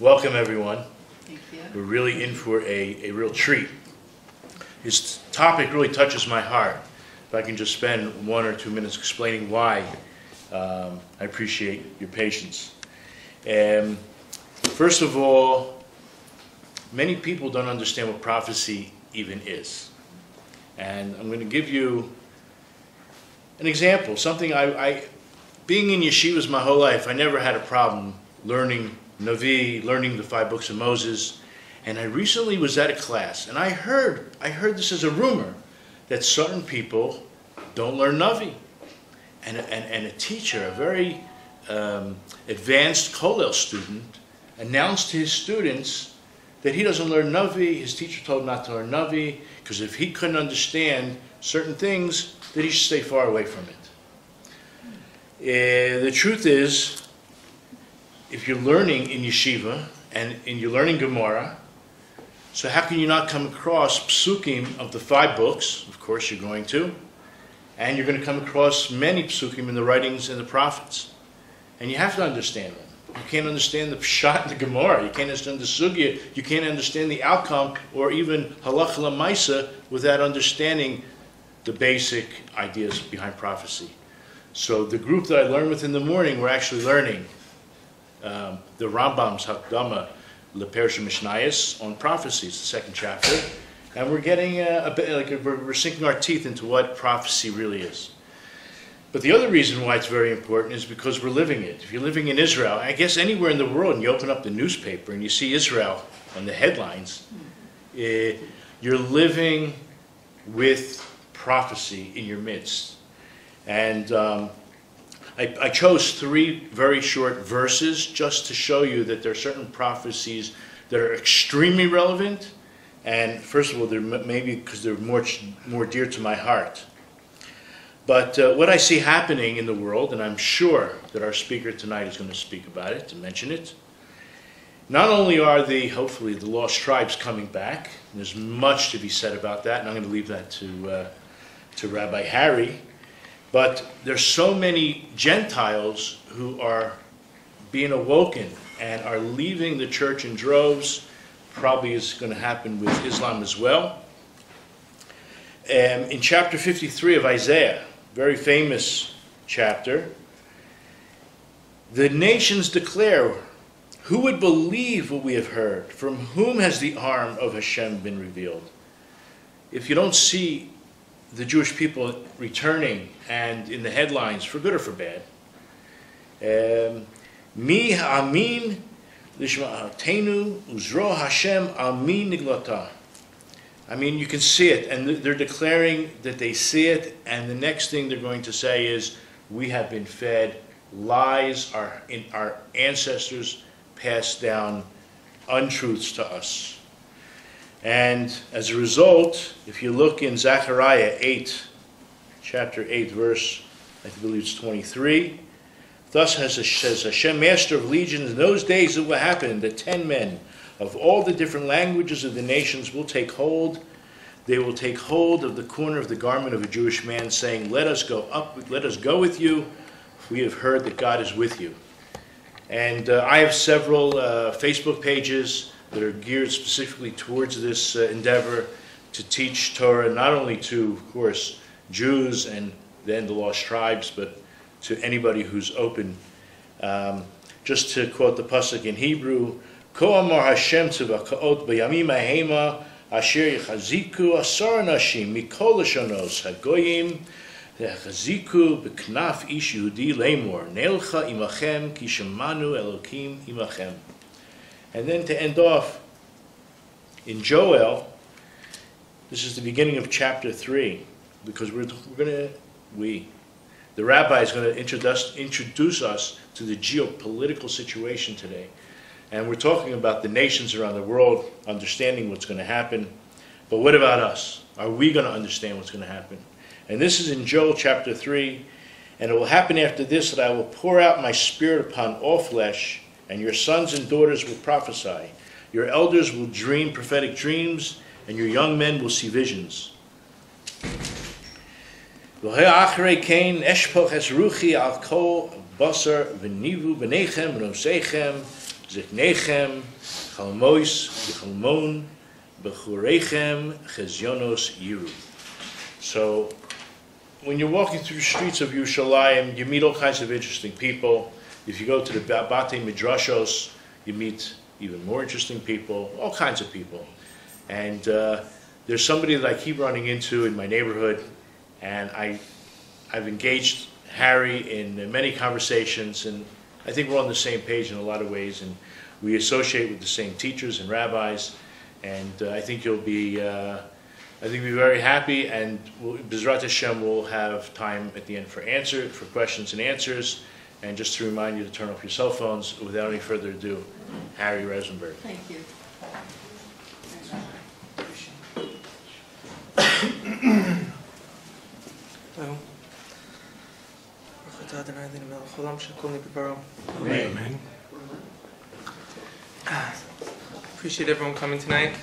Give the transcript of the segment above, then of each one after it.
welcome everyone. Thank you. We're really in for a, a real treat. His topic really touches my heart. If I can just spend one or two minutes explaining why, um, I appreciate your patience. Um, first of all, many people don't understand what prophecy even is. And I'm going to give you an example, something I, I, being in yeshivas my whole life, I never had a problem learning Navi, learning the five books of Moses. And I recently was at a class, and I heard, I heard this as a rumor, that certain people don't learn Navi. And, and, and a teacher, a very um, advanced Kollel student, announced to his students that he doesn't learn Navi. His teacher told him not to learn Navi, because if he couldn't understand certain things, that he should stay far away from it. Uh, the truth is, if you're learning in yeshiva and, and you're learning Gemara, so how can you not come across psukim of the five books? Of course, you're going to. And you're going to come across many psukim in the writings and the prophets. And you have to understand them. You can't understand the pshat in the Gemara. You can't understand the sugya. You can't understand the outcome or even halacha lamaisa without understanding the basic ideas behind prophecy. So the group that I learned with in the morning, we're actually learning um, the Rambam's Hakdama Lepershim Mishnayos on prophecies, the second chapter, and we're getting a, a bit like we're, we're sinking our teeth into what prophecy really is. But the other reason why it's very important is because we're living it. If you're living in Israel, I guess anywhere in the world, and you open up the newspaper and you see Israel on the headlines, eh, you're living with prophecy in your midst. And um, I, I chose three very short verses just to show you that there are certain prophecies that are extremely relevant. And first of all, they're maybe because they're more, more dear to my heart. But uh, what I see happening in the world, and I'm sure that our speaker tonight is going to speak about it, to mention it, not only are the, hopefully, the lost tribes coming back, there's much to be said about that, and I'm going to leave that to, uh, to Rabbi Harry, but there's so many Gentiles who are being awoken and are leaving the church in droves. Probably is going to happen with Islam as well. Um, in chapter 53 of Isaiah, very famous chapter, the nations declare, Who would believe what we have heard? From whom has the arm of Hashem been revealed? If you don't see the Jewish people returning and in the headlines for good or for bad. Um, Mi amin lishma'atenu uzro Hashem amin niglata. I mean, you can see it, and they're declaring that they see it, and the next thing they're going to say is, "We have been fed lies. Our our ancestors passed down untruths to us." And as a result, if you look in Zechariah 8, chapter 8, verse, I believe it's 23, thus has says Hashem, master of legions, in those days it will happen that ten men of all the different languages of the nations will take hold. They will take hold of the corner of the garment of a Jewish man, saying, Let us go up, let us go with you. We have heard that God is with you. And uh, I have several uh, Facebook pages that are geared specifically towards this uh, endeavor to teach Torah not only to, of course, Jews and then the lost tribes, but to anybody who's open. Um, just to quote the pasuk in Hebrew, "Ko amar Hashem tzivakaot b'yamim hahema asher yechaziku asar nashim mikol lashonos hagoyim yechaziku b'knaf ish Yehudi lemor neilcha imachem ki shemanu Elokim imachem." And then to end off, in Joel, this is the beginning of chapter 3, because we're, we're going to, we, the rabbi is going to introduce, introduce us to the geopolitical situation today. And we're talking about the nations around the world understanding what's going to happen. But what about us? Are we going to understand what's going to happen? And this is in Joel chapter 3. And it will happen after this that I will pour out my spirit upon all flesh and your sons and daughters will prophesy. Your elders will dream prophetic dreams, and your young men will see visions. So, when you're walking through the streets of Yerushalayim, you meet all kinds of interesting people. If you go to the Ba- Bate Midrashos, you meet even more interesting people, all kinds of people. And uh, there's somebody that I keep running into in my neighborhood, and I, I've engaged Harry in many conversations, and I think we're on the same page in a lot of ways, and we associate with the same teachers and rabbis, and uh, I think you'll be, uh, I think you'll be very happy, and we'll- Bezrat Hashem will have time at the end for answer, for questions and answers, and just to remind you to turn off your cell phones. Without any further ado, Harry Rozenberg. Thank you. Hello. Baruch atah Adonai Eloheinu melech haolam shekol nivaro. Amen. Appreciate everyone coming tonight.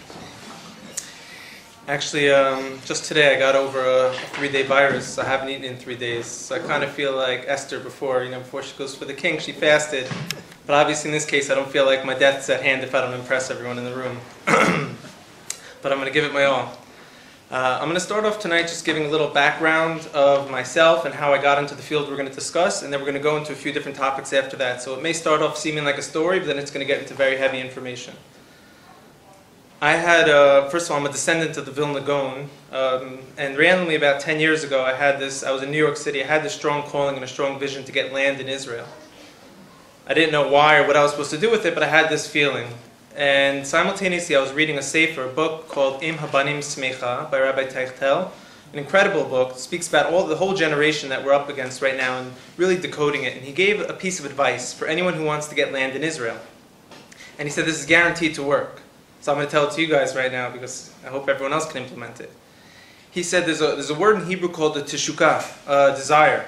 Actually, um, just today I got over a three-day virus. I haven't eaten in three days, so I kind of feel like Esther before. You know, before she goes for the king, she fasted. But obviously, in this case, I don't feel like my death's at hand if I don't impress everyone in the room. but I'm going to give it my all. Uh, I'm going to start off tonight just giving a little background of myself and how I got into the field we're going to discuss, and then we're going to go into a few different topics after that. So it may start off seeming like a story, but then it's going to get into very heavy information. I had, uh, first of all, I'm a descendant of the Vilna Gaon, um, and randomly about 10 years ago, I had this, I was in New York City, I had this strong calling and a strong vision to get land in Israel. I didn't know why or what I was supposed to do with it, but I had this feeling. And simultaneously, I was reading a sefer, a book called Im Habanim Smecha by Rabbi Teichtel, an incredible book. It speaks about all the whole generation that we're up against right now and really decoding it. And he gave a piece of advice for anyone who wants to get land in Israel. And he said this is guaranteed to work. So I'm going to tell it to you guys right now because I hope everyone else can implement it. He said there's a, there's a word in Hebrew called the teshukah, uh, desire.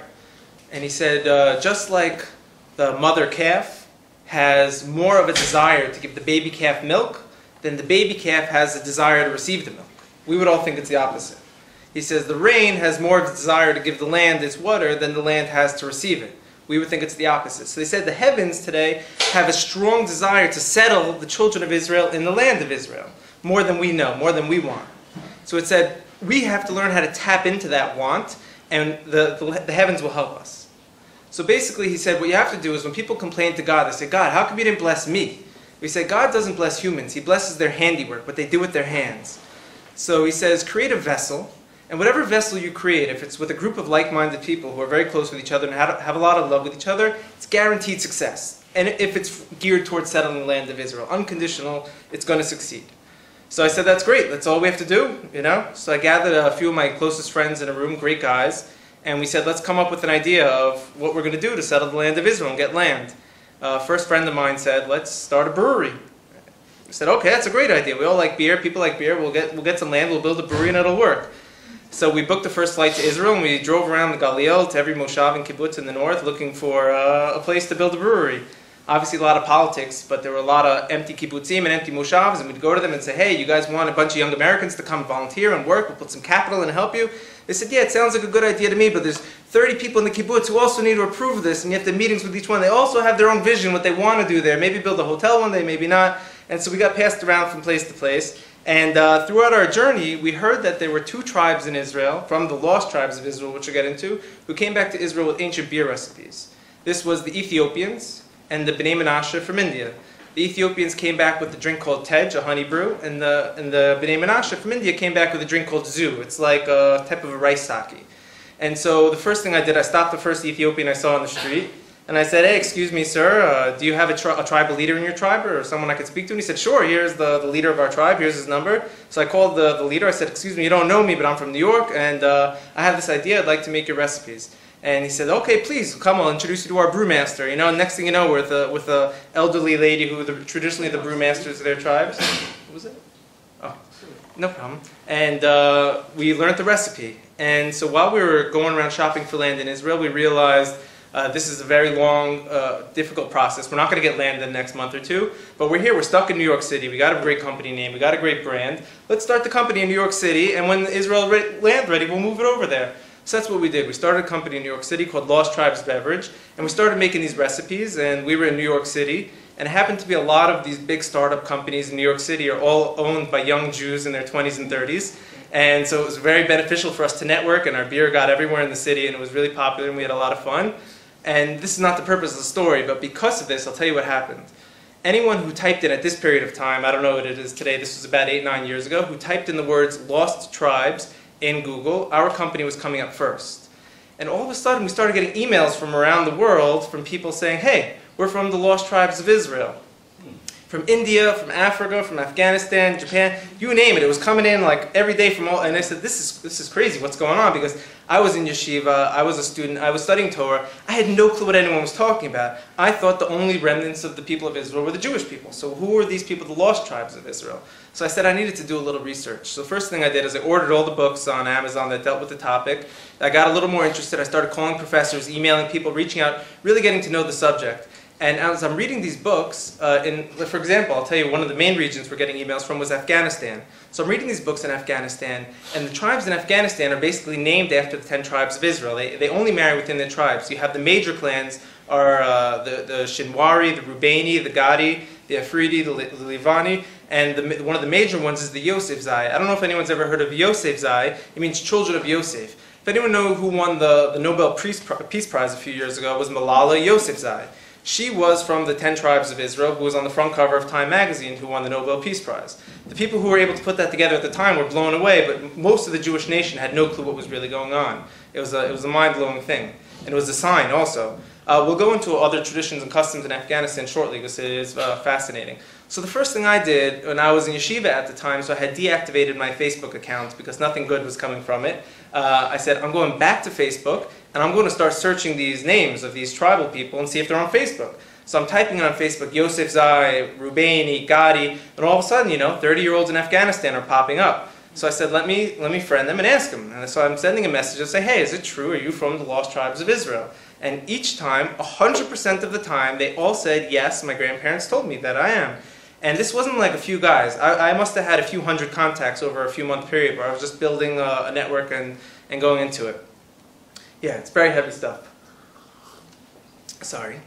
And he said, uh, just like the mother calf has more of a desire to give the baby calf milk than the baby calf has a desire to receive the milk. We would all think it's the opposite. He says the rain has more of a desire to give the land its water than the land has to receive it. We would think it's the opposite. So they said the heavens today have a strong desire to settle the children of Israel in the land of Israel, more than we know, more than we want. So it said we have to learn how to tap into that want, and the, the, the heavens will help us. So basically, he said, what you have to do is when people complain to God, they say, God, how come you didn't bless me? We say, God doesn't bless humans. He blesses their handiwork, what they do with their hands. So he says, create a vessel, and whatever vessel you create, if it's with a group of like minded people who are very close with each other and have, have a lot of love with each other, it's guaranteed success. And if it's geared towards settling the land of Israel, unconditional, it's going to succeed. So I said, that's great. That's all we have to do, you know? So I gathered a few of my closest friends in a room, great guys, and we said, let's come up with an idea of what we're going to do to settle the land of Israel and get land. Uh, first friend of mine said, let's start a brewery. I said, okay, that's a great idea. We all like beer. People like beer. We'll get, we'll get some land. We'll build a brewery and it'll work. So we booked the first flight to Israel and we drove around the Galil to every moshav and kibbutz in the north looking for uh, a place to build a brewery. Obviously, a lot of politics, but there were a lot of empty kibbutzim and empty moshavs, and we'd go to them and say, hey, you guys want a bunch of young Americans to come volunteer and work? We'll put some capital in and help you. They said, yeah, it sounds like a good idea to me, but there's 30 people in the kibbutz who also need to approve of this, and you have to meetings with each one. They also have their own vision, what they want to do there. Maybe build a hotel one day, maybe not. And so we got passed around from place to place. And uh, throughout our journey, we heard that there were two tribes in Israel, from the lost tribes of Israel, which we'll get into, who came back to Israel with ancient beer recipes. This was the Ethiopians and the Bnei Menashe from India. The Ethiopians came back with a drink called tej, a honey brew, and the, and the Bnei Menashe from India came back with a drink called zu. It's like a type of a rice sake. And so the first thing I did, I stopped the first Ethiopian I saw on the street, and I said, hey, excuse me, sir, uh, do you have a, tri- a tribal leader in your tribe or someone I could speak to? And he said, sure, here's the, the leader of our tribe, here's his number. So I called the, the leader, I said, excuse me, you don't know me, but I'm from New York, and uh, I have this idea, I'd like to make your recipes. And he said, okay, please, come, I'll introduce you to our brewmaster. You know, next thing you know, we're with a, with a elderly lady who the, traditionally the brewmasters of their tribes. What was it? Oh, no problem. And uh, we learned the recipe. And so while we were going around shopping for land in Israel, we realized uh, this is a very long, uh, difficult process. We're not going to get land in the next month or two, but we're here. We're stuck in New York City. We got a great company name. We got a great brand. Let's start the company in New York City, and when Israel re- land ready, we'll move it over there. So that's what we did. We started a company in New York City called Lost Tribes Beverage, and we started making these recipes. And we were in New York City, And it happened to be a lot of these big startup companies in New York City are all owned by young Jews in their 20s and 30s. And so it was very beneficial for us to network, and our beer got everywhere in the city, and it was really popular, and we had a lot of fun. And this is not the purpose of the story, but because of this, I'll tell you what happened. Anyone who typed in at this period of time, I don't know what it is today, this was about eight, nine years ago, who typed in the words lost tribes in Google, our company was coming up first. And all of a sudden, we started getting emails from around the world from people saying, hey, we're from the lost tribes of Israel. From India, from Africa, from Afghanistan, Japan, you name it. It was coming in like every day from all, and I said, this is, this is crazy, what's going on? Because I was in yeshiva, I was a student, I was studying Torah, I had no clue what anyone was talking about. I thought the only remnants of the people of Israel were the Jewish people. So who were these people, the lost tribes of Israel? So I said I needed to do a little research. So the first thing I did is I ordered all the books on Amazon that dealt with the topic. I got a little more interested. I started calling professors, emailing people, reaching out, really getting to know the subject. And as I'm reading these books, uh, in, for example, I'll tell you one of the main regions we're getting emails from was Afghanistan. So I'm reading these books in Afghanistan, and the tribes in Afghanistan are basically named after the ten tribes of Israel. They, they only marry within the tribes. You have the major clans are uh, the, the Shinwari, the Rubeni, the Gadi, the Afridi, the, the Livani, and the, one of the major ones is the Yosef Zai. I don't know if anyone's ever heard of Yosef Zai. It means children of Yosef. If anyone know who won the, the Nobel Peace, Peace Prize a few years ago, it was Malala Yousafzai. She was from the 10 tribes of Israel, who was on the front cover of Time magazine, who won the Nobel Peace Prize. The people who were able to put that together at the time were blown away, but most of the Jewish nation had no clue what was really going on. It was a, it was a mind blowing thing. And it was a sign also. Uh, we'll go into other traditions and customs in Afghanistan shortly because it is uh, fascinating. So the first thing I did when I was in yeshiva at the time, so I had deactivated my Facebook account because nothing good was coming from it. Uh, I said, I'm going back to Facebook and I'm going to start searching these names of these tribal people and see if they're on Facebook. So I'm typing on Facebook, Yosef Zai, Rubaini, Gadi, and all of a sudden, you know, 30-year-olds in Afghanistan are popping up. So I said, let me, let me friend them and ask them. And so I'm sending a message and say, hey, is it true? Are you from the lost tribes of Israel? And each time, 100% of the time, they all said, yes, my grandparents told me that I am. And this wasn't like a few guys. I, I must have had a few hundred contacts over a few month period where I was just building a, a network and, and going into it. Yeah, it's very heavy stuff. Sorry.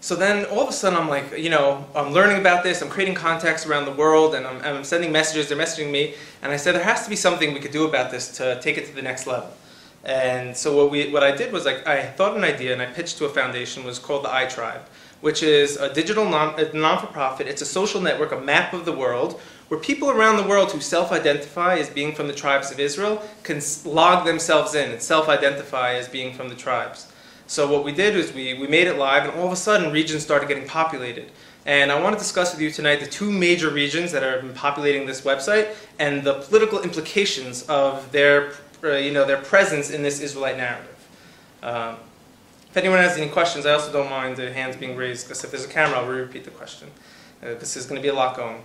So then all of a sudden I'm like, you know, I'm learning about this, I'm creating contacts around the world, and I'm, I'm, sending messages, they're messaging me, and I said there has to be something we could do about this to take it to the next level. And so what, we, what I did was like, I thought an idea and I pitched to a foundation was called the iTribe, which is a digital non-for-profit. It's a social network, a map of the world, where people around the world who self-identify as being from the tribes of Israel can log themselves in and self-identify as being from the tribes. So what we did was we, we made it live and all of a sudden regions started getting populated. And I want to discuss with you tonight the two major regions that are populating this website and the political implications of their uh, you know, their presence in this Israelite narrative. Um, if anyone has any questions, I also don't mind the hands being raised, because if there's a camera, I'll repeat the question, uh, there's going to be a lot going.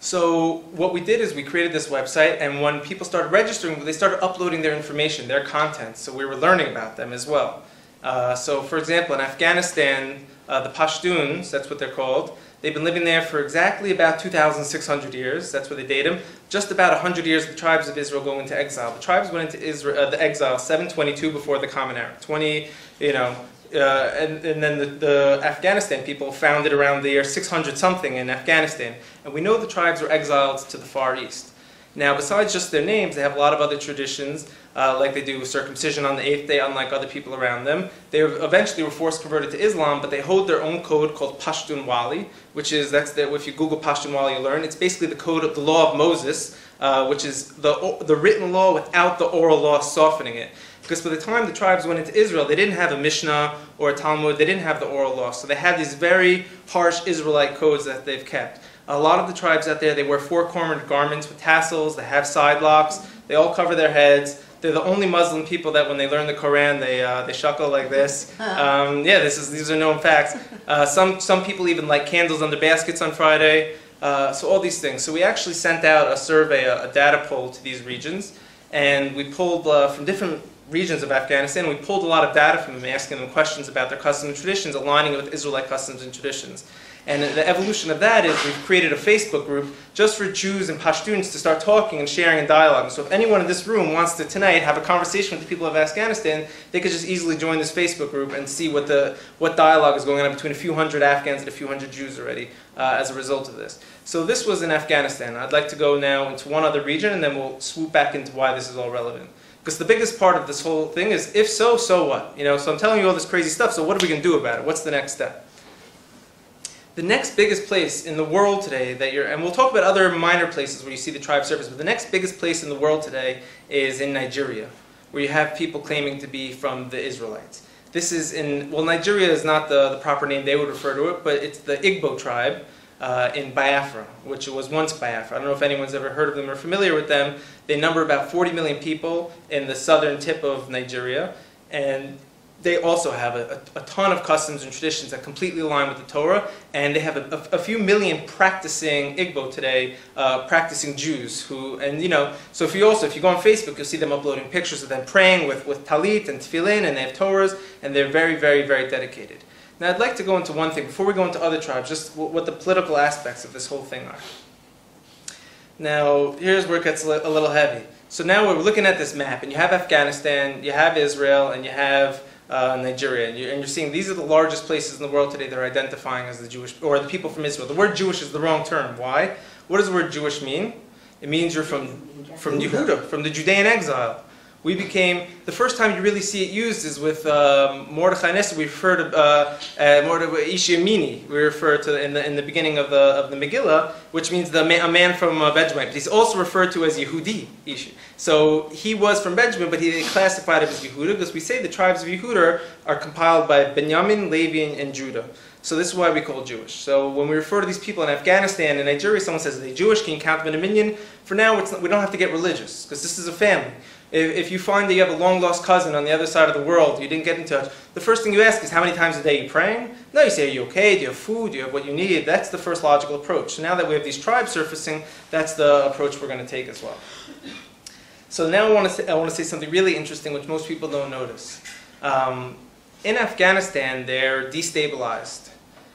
So what we did is we created this website, and when people started registering, they started uploading their information, their content, so we were learning about them as well. Uh, so for example, in Afghanistan, uh, the Pashtuns, that's what they're called, They've been living there for exactly about 2,600 years. That's where they date them. Just about 100 years, the tribes of Israel go into exile. The tribes went into Israel, uh, the exile 722 before the Common Era. 20, you know, uh, and, and, then the, the, Afghanistan people founded around the year 600 something in Afghanistan. And we know the tribes were exiled to the Far East. Now, besides just their names, they have a lot of other traditions, uh, like they do circumcision on the eighth day, unlike other people around them. They eventually were forced converted to Islam, but they hold their own code called Pashtunwali, which is, that's the, if you Google Pashtunwali, you learn, it's basically the code of the law of Moses, uh, which is the, the written law without the oral law softening it. Because by the time the tribes went into Israel, they didn't have a Mishnah or a Talmud, they didn't have the oral law, so they had these very harsh Israelite codes that they've kept. A lot of the tribes out there, they wear four-cornered garments with tassels, they have side locks, they all cover their heads. They're the only Muslim people that when they learn the Quran, they, uh, they shuckle like this. Um, yeah, this is, these are known facts. Uh, some, some people even light candles under baskets on Friday. Uh, so all these things. So we actually sent out a survey, a, a data poll to these regions, and we pulled uh, from different regions of Afghanistan, we pulled a lot of data from them, asking them questions about their customs and traditions, aligning it with Israelite customs and traditions. And the evolution of that is we've created a Facebook group just for Jews and Pashtuns to start talking and sharing and dialogue. So if anyone in this room wants to tonight have a conversation with the people of Afghanistan, they could just easily join this Facebook group and see what the what dialogue is going on between a few hundred Afghans and a few hundred Jews already uh, as a result of this. So this was in Afghanistan. I'd like to go now into one other region and then we'll swoop back into why this is all relevant. Because the biggest part of this whole thing is if so, so what? You know, so I'm telling you all this crazy stuff, so what are we going to do about it? What's the next step? The next biggest place in the world today that you're, and we'll talk about other minor places where you see the tribe service, but the next biggest place in the world today is in Nigeria, where you have people claiming to be from the Israelites. This is in, well, Nigeria is not the, the proper name they would refer to it, but it's the Igbo tribe uh, in Biafra, which was once Biafra. I don't know if anyone's ever heard of them or familiar with them. They number about 40 million people in the southern tip of Nigeria, and they also have a, a, a, ton of customs and traditions that completely align with the Torah, and they have a, a few million practicing Igbo today, uh, practicing Jews who, and you know, so if you also, if you go on Facebook, you'll see them uploading pictures of them praying with, with talit and tefillin, and they have Torahs, and they're very, very, very dedicated. Now I'd like to go into one thing, before we go into other tribes, just what the political aspects of this whole thing are. Now, here's where it gets a little heavy. So now we're looking at this map, and you have Afghanistan, you have Israel, and you have uh, Nigeria, and you're, and you're, seeing these are the largest places in the world today that are identifying as the Jewish, or the people from Israel. The word Jewish is the wrong term. Why? What does the word Jewish mean? It means you're from, from Yehuda, from the Judean exile we became, the first time you really see it used is with um, Mordechai Esther. We refer to uh, uh, Mordechai Ish Yemini. We refer to in the, in the beginning of the, of the Megillah, which means the a man from uh, Benjamin. But he's also referred to as Yehudi. Ish. So he was from Benjamin, but he classified as Yehuda because we say the tribes of Yehuda are compiled by Benjamin, Levi, and Judah. So this is why we call Jewish. So when we refer to these people in Afghanistan and Nigeria, someone says, are they Jewish? Can you count them in a minyan? For now, not, we don't have to get religious because this is a family. If, if you find that you have a long lost cousin on the other side of the world, you didn't get in touch, the first thing you ask is how many times a day you're you praying? No, you say, are you okay? Do you have food? Do you have what you need? That's the first logical approach. So now that we have these tribes surfacing, that's the approach we're going to take as well. So now I want to say, I want to say something really interesting, which most people don't notice. Um, in Afghanistan, they're destabilized.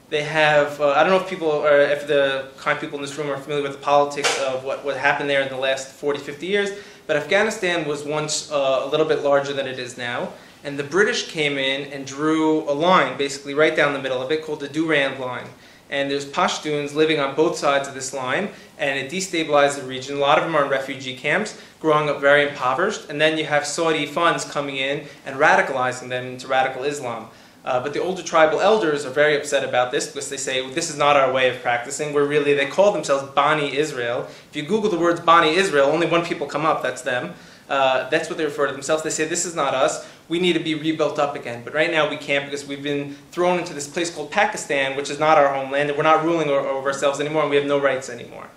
They have, uh, I don't know if people, or if the kind of people in this room are familiar with the politics of what, what happened there in the last 40, 50 years, but Afghanistan was once uh, a little bit larger than it is now. And the British came in and drew a line, basically right down the middle of it, called the Durand Line. And there's Pashtuns living on both sides of this line, and it destabilized the region. A lot of them are in refugee camps, growing up very impoverished. And then you have Saudi funds coming in and radicalizing them into radical Islam. Uh, but the older tribal elders are very upset about this because they say, this is not our way of practicing. We're really, they call themselves Bani Israel. If you Google the words Bani Israel, only one people come up, that's them. Uh, that's what they refer to themselves. They say, this is not us. We need to be rebuilt up again. But right now we can't because we've been thrown into this place called Pakistan, which is not our homeland, and we're not ruling over ourselves anymore, and we have no rights anymore.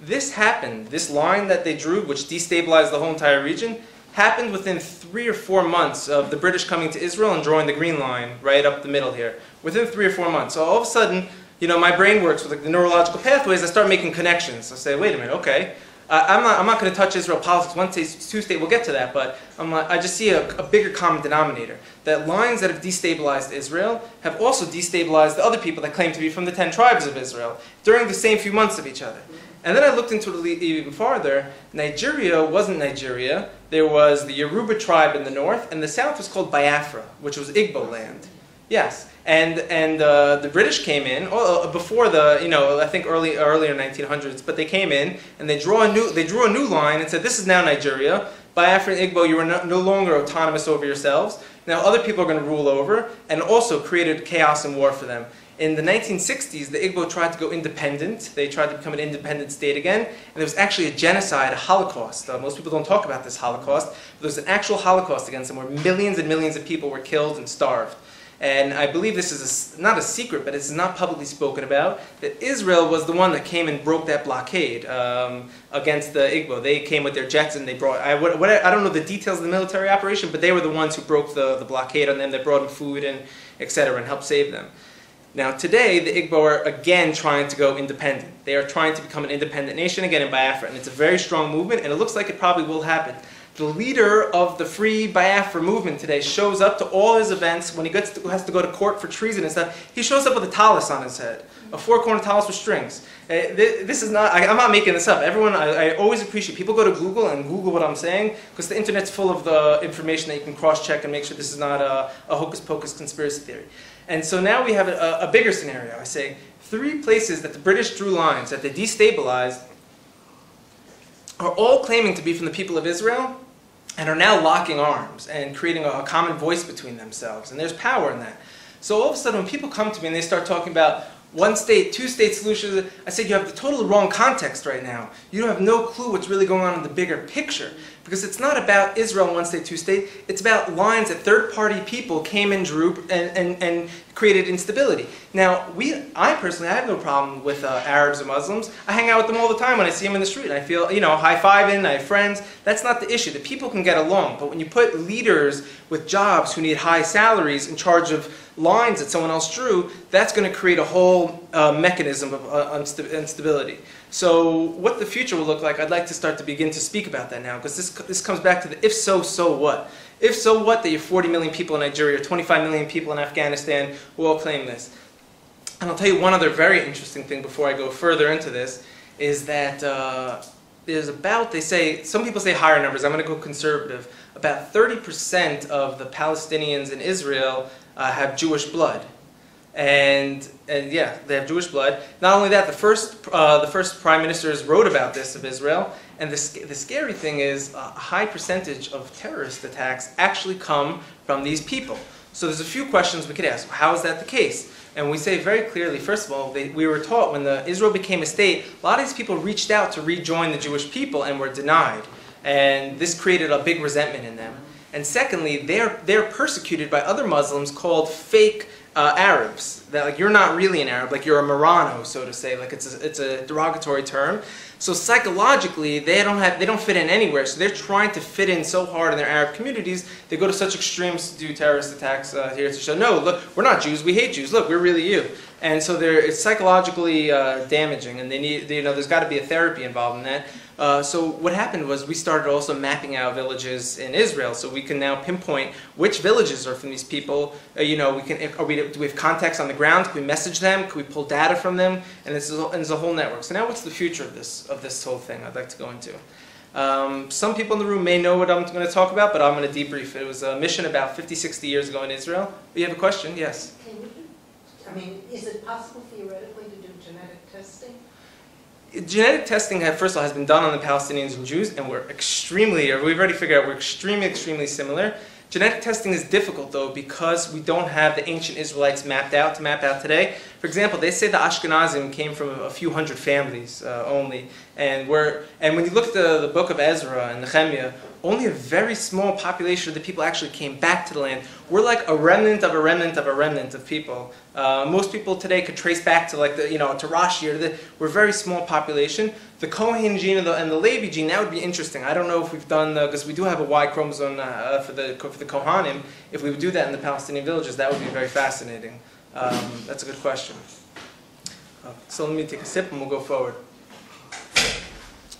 This happened. This line that they drew, which destabilized the whole entire region, happened within three or four months of the British coming to Israel and drawing the green line right up the middle here. Within three or four months. So all of a sudden, you know, my brain works with like the neurological pathways. I start making connections. I say, wait a minute, okay. Uh, I'm not, I'm not going to touch Israel politics one state, two state, we'll get to that, but I'm I just see a, a, bigger common denominator. That lines that have destabilized Israel have also destabilized the other people that claim to be from the ten tribes of Israel during the same few months of each other. And then I looked into it even farther. Nigeria wasn't Nigeria. There was the Yoruba tribe in the north, and the south was called Biafra, which was Igbo land. Yes, and and uh, the British came in oh, before the you know I think early earlier 1900s, but they came in and they draw a new they drew a new line and said this is now Nigeria. Biafra and Igbo, you are no, no longer autonomous over yourselves. Now other people are going to rule over, and also created chaos and war for them. In the 1960s, the Igbo tried to go independent. They tried to become an independent state again. And there was actually a genocide, a Holocaust. Uh, most people don't talk about this Holocaust. But there was an actual Holocaust against them where millions and millions of people were killed and starved. And I believe this is a, not a secret, but it's not publicly spoken about, that Israel was the one that came and broke that blockade um, against the Igbo. They came with their jets and they brought, I, what, what, I don't know the details of the military operation, but they were the ones who broke the, the blockade on them, that brought them food and etc. and helped save them. Now today, the Igbo are again trying to go independent. They are trying to become an independent nation again in Biafra, and it's a very strong movement, and it looks like it probably will happen. The leader of the Free Biafra movement today shows up to all his events when he gets to, has to go to court for treason and stuff. He shows up with a tallis on his head. a four-corner tallis with strings. Uh, This is not, I- I'm not making this up. Everyone, I I always appreciate, people go to Google and Google what I'm saying, because the internet's full of the information that you can cross-check and make sure this is not a a hocus-pocus conspiracy theory. And so now we have a a bigger scenario. I say, three places that the British drew lines, that they destabilized, are all claiming to be from the people of Israel, and are now locking arms and creating a, a common voice between themselves. And there's power in that. So all of a sudden, when people come to me and they start talking about one state, two state solutions, I said, you have the totally wrong context right now. You have no clue what's really going on in the bigger picture. Because it's not about Israel, one state, two state. It's about lines that third party people came and drew and, and, and created instability. Now, we, I personally, I have no problem with uh, Arabs or Muslims. I hang out with them all the time when I see them in the street. I feel, you know, high fiving, I have friends. That's not the issue. The people can get along. But when you put leaders with jobs who need high salaries in charge of lines that someone else drew, that's going to create a whole uh, mechanism of uh, instability. So, what the future will look like, I'd like to start to begin to speak about that now, because this, this comes back to the if so, so what? If so, what that you have 40 million people in Nigeria, 25 million people in Afghanistan who all claim this. And I'll tell you one other very interesting thing before I go further into this is that uh, there's about, they say, some people say higher numbers, I'm going to go conservative, about 30% of the Palestinians in Israel uh, have Jewish blood. And, and yeah, they have Jewish blood. Not only that, the first, uh, the first prime ministers wrote about this of Israel. And the, the scary thing is a high percentage of terrorist attacks actually come from these people. So there's a few questions we could ask. How is that the case? And we say very clearly, first of all, they, we were taught when the, Israel became a state, a lot of these people reached out to rejoin the Jewish people and were denied. And this created a big resentment in them. And secondly, they're, they're persecuted by other Muslims called fake uh, Arabs. That like you're not really an Arab, like you're a Marrano, so to say. Like it's a, it's a derogatory term. So psychologically, they don't have they don't fit in anywhere. So they're trying to fit in so hard in their Arab communities. They go to such extremes to do terrorist attacks uh, here to show no, look, we're not Jews. We hate Jews. Look, we're really you. And so they're it's psychologically uh, damaging, and they need you know there's got to be a therapy involved in that. Uh, so what happened was we started also mapping out villages in Israel, so we can now pinpoint which villages are from these people. Uh, you know, we can are we do we have contacts on the ground? Can we message them? Can we pull data from them? And this is and there's a whole network. So now, what's the future of this of this whole thing? I'd like to go into. Um, some people in the room may know what I'm going to talk about, but I'm going to debrief. It was a mission about 50, 60 years ago in Israel. You have a question? Yes. Can I mean, is it possible theoretically to do genetic testing? Genetic testing, first of all, has been done on the Palestinians and Jews, and we're extremely, we've already figured out we're extremely, extremely similar. Genetic testing is difficult, though, because we don't have the ancient Israelites mapped out to map out today. For example, they say the Ashkenazim came from a few hundred families uh, only, and we're, and when you look at the, the book of Ezra and Nehemiah, only a very small population of the people actually came back to the land. We're like a remnant of a remnant of a remnant of people. Uh, most people today could trace back to like the, you know, to Rashi or the, we're a very small population. The Kohen gene and the, and the gene, that would be interesting. I don't know if we've done, because we do have a Y chromosome uh, for, the, for the Kohanim. If we would do that in the Palestinian villages, that would be very fascinating. Um, that's a good question. Uh, so let me take a sip and we'll go forward.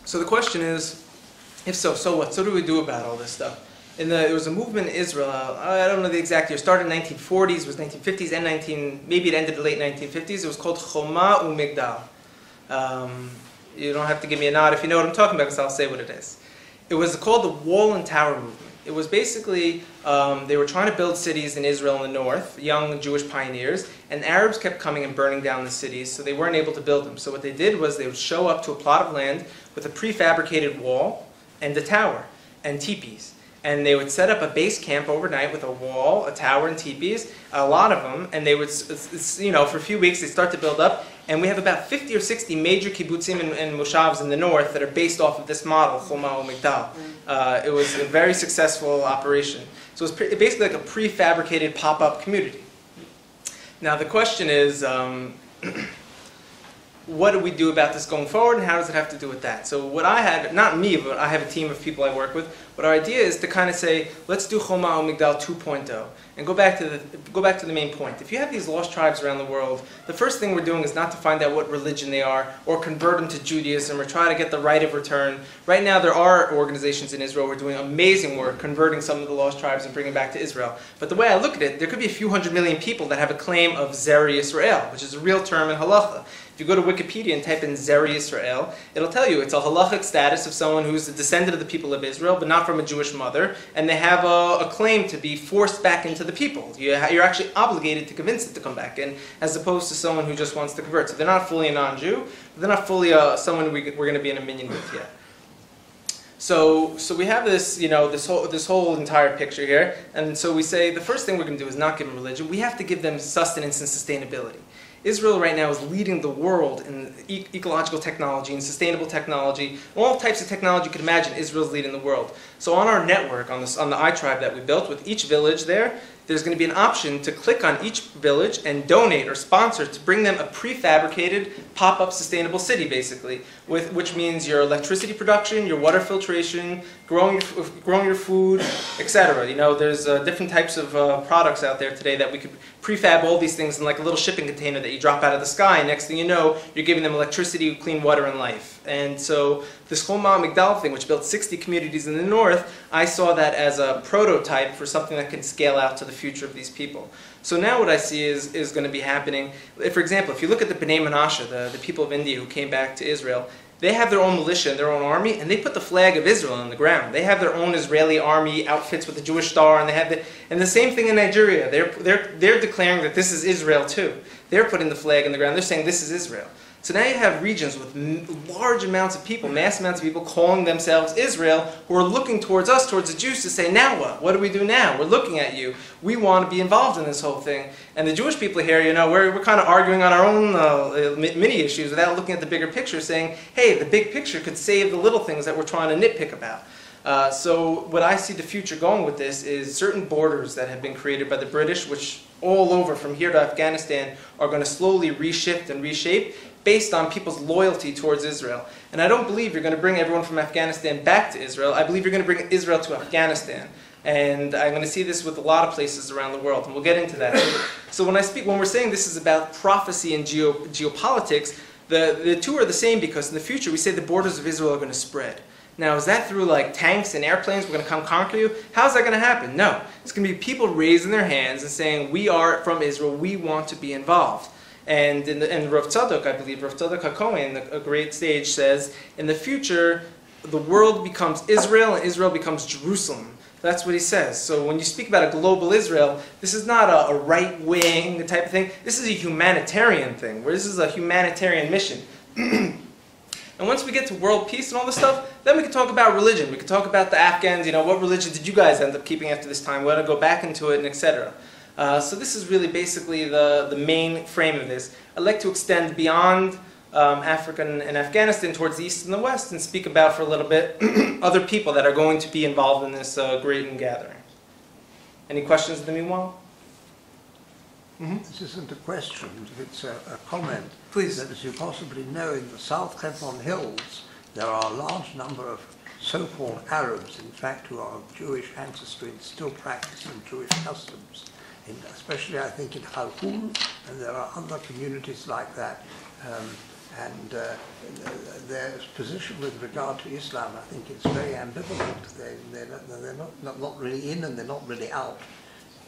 So the question is, if so, so what? So what do we do about all this stuff? And the, there was a movement in Israel, I don't know the exact year, started in 1940s, was 1950s and 19, maybe it ended late 1950s. It was called Choma Umigdal. Um, you don't have to give me a nod if you know what I'm talking about because I'll say what it is. It was called the Wall and Tower Movement. It was basically, um, they were trying to build cities in Israel in the north, young Jewish pioneers, and Arabs kept coming and burning down the cities, so they weren't able to build them. So what they did was they would show up to a plot of land with a prefabricated wall and a tower and teepees. And they would set up a base camp overnight with a wall, a tower, and teepees, a lot of them. And they would, you know, for a few weeks they start to build up. And we have about 50 or 60 major kibbutzim and, and moshavs in the north that are based off of this model, Choma Migdal. Uh, it was a very successful operation. So it's basically like a prefabricated pop-up community. Now the question is, um, what do we do about this going forward, and how does it have to do with that? So what I had, not me, but I have a team of people I work with. But our idea is to kind of say, let's do Choma Migdal 2.0, and go back to the go back to the main point. If you have these lost tribes around the world, the first thing we're doing is not to find out what religion they are or convert them to Judaism or try to get the right of return. Right now, there are organizations in Israel who are doing amazing work converting some of the lost tribes and bringing them back to Israel. But the way I look at it, there could be a few hundred million people that have a claim of Zeri Israel, which is a real term in halacha. If you go to Wikipedia and type in Zeri Israel, it'll tell you it's a halachic status of someone who's a descendant of the people of Israel, but not from a Jewish mother, and they have a, a claim to be forced back into the people. You, you're actually obligated to convince it to come back in, as opposed to someone who just wants to convert. So they're not fully a non-Jew, they're not fully uh, someone we, we're going to be in a minyan with yet. So, so we have this, you know, this whole, this whole entire picture here, and so we say the first thing we're going to do is not give them religion. We have to give them sustenance and sustainability. Israel right now is leading the world in e- ecological technology and sustainable technology. All types of technology you can imagine, Israel's leading the world. So on our network, on, this, on the iTribe that we built, with each village there, there's going to be an option to click on each village and donate or sponsor to bring them a prefabricated pop-up sustainable city, basically, with, which means your electricity production, your water filtration, growing your, growing your food, etc. You know, there's uh, different types of uh, products out there today that we could prefab all these things in like a little shipping container that you drop out of the sky. Next thing you know, you're giving them electricity, clean water, and life. And so this whole Choma Migdal thing, which built 60 communities in the north, I saw that as a prototype for something that can scale out to the future of these people. So now what I see is, is going to be happening. For example, if you look at the B'nai Menashe, the, the people of India who came back to Israel, they have their own militia and their own army, and they put the flag of Israel on the ground. They have their own Israeli army outfits with the Jewish star, and they have the and the same thing in Nigeria. They're they're they're declaring that this is Israel too. They're putting the flag on the ground. They're saying this is Israel. So now you have regions with large amounts of people, mass amounts of people calling themselves Israel, who are looking towards us, towards the Jews, to say, now what? What do we do now? We're looking at you. We want to be involved in this whole thing. And the Jewish people here, you know, we're, we're kind of arguing on our own uh, mini issues without looking at the bigger picture, saying, hey, the big picture could save the little things that we're trying to nitpick about. Uh, so what I see the future going with this is certain borders that have been created by the British, which all over from here to Afghanistan are going to slowly reshift and reshape based on people's loyalty towards Israel. And I don't believe you're going to bring everyone from Afghanistan back to Israel. I believe you're going to bring Israel to Afghanistan. And I'm going to see this with a lot of places around the world, and we'll get into that. So, when I speak, when we're saying this is about prophecy and geo, geopolitics, the, the two are the same because in the future we say the borders of Israel are going to spread. Now, is that through like tanks and airplanes? We're going to come conquer you? How's that going to happen? No. It's going to be people raising their hands and saying, We are from Israel, we want to be involved. And in, the, and Rav Tzadok, I believe, Rav Tzadok HaKohen, a great sage, says, In the future, the world becomes Israel and Israel becomes Jerusalem. That's what he says. So when you speak about a global Israel, this is not a, a right wing type of thing. This is a humanitarian thing, where this is a humanitarian mission. And once we get to world peace and all this stuff, then we can talk about religion. We can talk about the Afghans. You know, what religion did you guys end up keeping after this time? We want to go back into it, and etc. Uh, so this is really basically the the main frame of this. I'd like to extend beyond um, Africa and, Afghanistan towards the east and the west, and speak about for a little bit other people that are going to be involved in this uh, great gathering. Any questions in the meanwhile? This isn't a question, it's a, a comment. Please. That as you possibly know, in the South Hebron Hills, there are a large number of so-called Arabs, in fact, who are of Jewish ancestry and still practicing Jewish customs. In, especially, I think, in Khalkhul, and there are other communities like that. Um, and uh, their position with regard to Islam, I think, is very ambivalent. They, they're, not, they're not, not, not really in and they're not really out.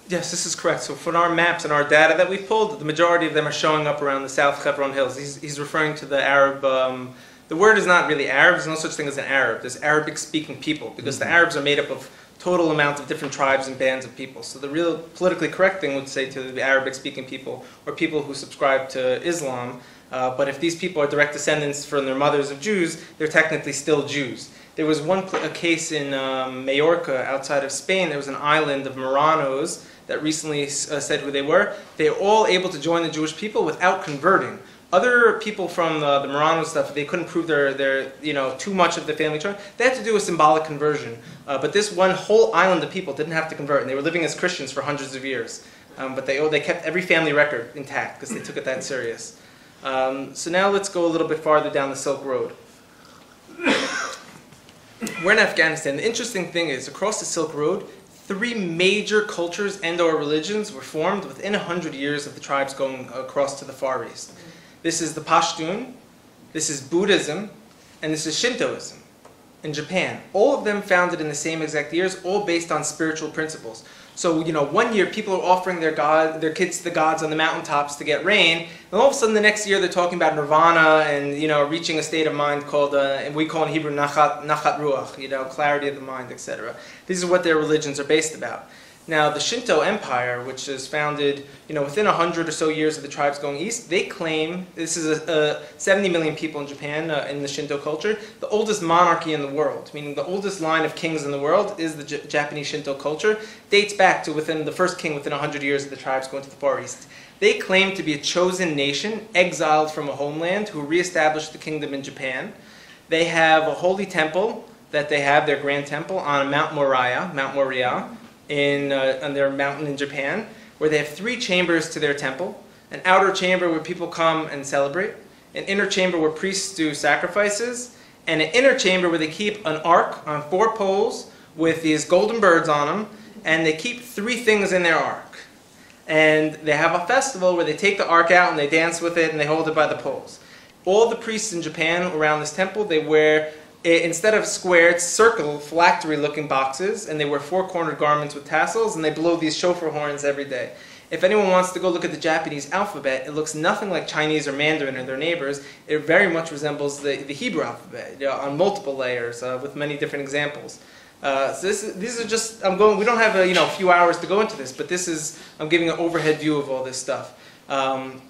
Yes, this is correct. So for our maps and our data that we've pulled, the majority of them are showing up around the South Hebron Hills. He's, he's referring to the Arab. Um, the word is not really Arab. There's no such thing as an Arab. There's Arabic-speaking people because the Arabs are made up of total amount of different tribes and bands of people. So the real politically correct thing would say to the Arabic-speaking people or people who subscribe to Islam. Uh, but if these people are direct descendants from their mothers of Jews, they're technically still Jews. There was one a case in um, Majorca, outside of Spain. There was an island of Marranos that recently uh, said who they were. They were all able to join the Jewish people without converting. Other people from the, the Marrano stuff, they couldn't prove their, their, you know, too much of the family tree. They had to do a symbolic conversion. Uh, but this one whole island of people didn't have to convert, and they were living as Christians for hundreds of years. Um, but they, oh, they kept every family record intact because they took it that serious. Um, so now let's go a little bit farther down the Silk Road. We're in Afghanistan. The interesting thing is, across the Silk Road, three major cultures and/or religions were formed within hundred years of the tribes going across to the Far East. This is the Pashtun, this is Buddhism, and this is Shintoism in Japan. All of them founded in the same exact years, all based on spiritual principles. So, you know, one year people are offering their god, their kids to the gods on the mountaintops to get rain, and all of a sudden the next year they're talking about nirvana and, you know, reaching a state of mind called, uh, and we call in Hebrew nachat, nachat ruach, you know, clarity of the mind, etc. These are what their religions are based about. Now, the Shinto Empire, which is founded, you know, within a hundred or so years of the tribes going east, they claim this is a, a 70 million people in Japan uh, in the Shinto culture, the oldest monarchy in the world, meaning the oldest line of kings in the world is the J- Japanese Shinto culture, dates back to within the first king within 100 years of the tribes going to the far east. They claim to be a chosen nation, exiled from a homeland, who reestablished the kingdom in Japan. They have a holy temple that they have, their grand temple, on Mount Moriah, Mount Moriah in uh, on their mountain in Japan, where they have three chambers to their temple: an outer chamber where people come and celebrate, an inner chamber where priests do sacrifices, and an inner chamber where they keep an ark on four poles with these golden birds on them, and they keep three things in their ark. And they have a festival where they take the ark out and they dance with it and they hold it by the poles. All the priests in Japan around this temple, they wear instead of square, it's circle, phylactery looking boxes, and they wear four cornered garments with tassels, and they blow these shofar horns every day. If anyone wants to go look at the Japanese alphabet, it looks nothing like Chinese or Mandarin or their neighbors. It very much resembles the, the Hebrew alphabet you know, on multiple layers uh, with many different examples. Uh, so this is, these are just I'm going. We don't have a you know a few hours to go into this, but this is I'm giving an overhead view of all this stuff. Um,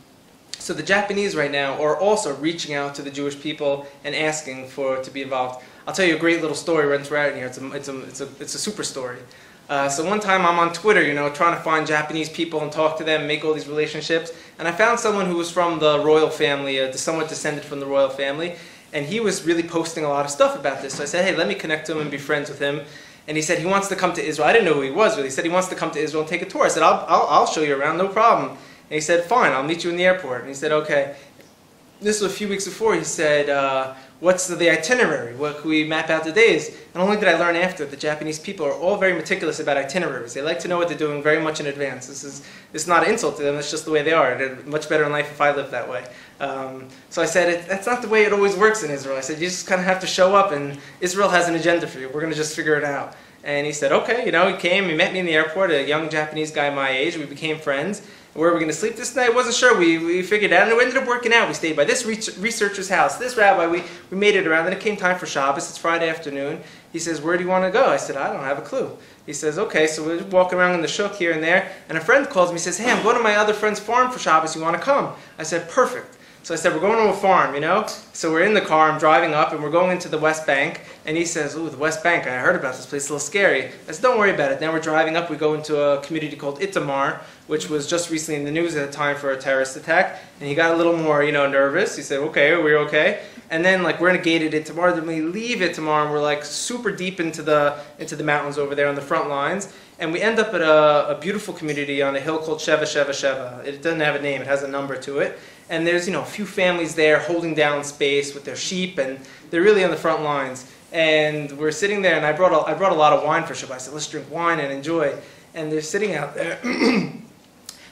so the Japanese right now are also reaching out to the Jewish people and asking for to be involved. I'll tell you a great little story runs throughout here. It's a, it's a, it's a, it's a super story. Uh, so one time I'm on Twitter, you know, trying to find Japanese people and talk to them, make all these relationships, and I found someone who was from the royal family, uh, somewhat descended from the royal family, and he was really posting a lot of stuff about this. So I said, hey, let me connect to him and be friends with him. And he said he wants to come to Israel. I didn't know who he was really. He said he wants to come to Israel and take a tour. I said, I'll, I'll, I'll show you around, no problem. And he said, fine, I'll meet you in the airport. And he said, okay. This was a few weeks before. He said, uh, what's the, itinerary? What can we map out the days? And only did I learn after, the Japanese people are all very meticulous about itineraries. They like to know what they're doing very much in advance. This is, is not an insult to them, it's just the way they are. They're much better in life if I lived that way. Um, so I said, that's not the way it always works in Israel. I said, you just kind of have to show up, and Israel has an agenda for you. We're going to just figure it out. And he said, okay, you know, he came, he met me in the airport, a young Japanese guy my age. We became friends. Where were we going to sleep this night? Wasn't sure. We, we figured out, and it ended up working out. We stayed by this researcher's house, this rabbi. We, we made it around. Then it came time for Shabbos. It's Friday afternoon. He says, Where do you want to go? I said, I don't have a clue. He says, Okay, so we're walking around in the shuk here and there. And a friend calls me, says, Hey, I'm going to my other friend's farm for Shabbos. You want to come? I said, Perfect. So I said, We're going to a farm, you know? So we're in the car, I'm driving up, and we're going into the West Bank. And he says, Ooh, the West Bank, I heard about this place, it's a little scary. I said, Don't worry about it. Now we're driving up, we go into a community called Itamar, which was just recently in the news at a time for a terrorist attack. And he got a little more, you know, nervous. He said, Okay, we're we okay? And then like we're in a gated Itamar, then we leave Itamar and we're like super deep into the into the mountains over there on the front lines. And we end up at a, a beautiful community on a hill called Sheva Sheva Sheva. It doesn't have a name, it has a number to it. And there's, you know, a few families there holding down space with their sheep, and they're really on the front lines. And we're sitting there, and I brought a, I brought a lot of wine for Shabbat. I said, let's drink wine and enjoy. And they're sitting out there.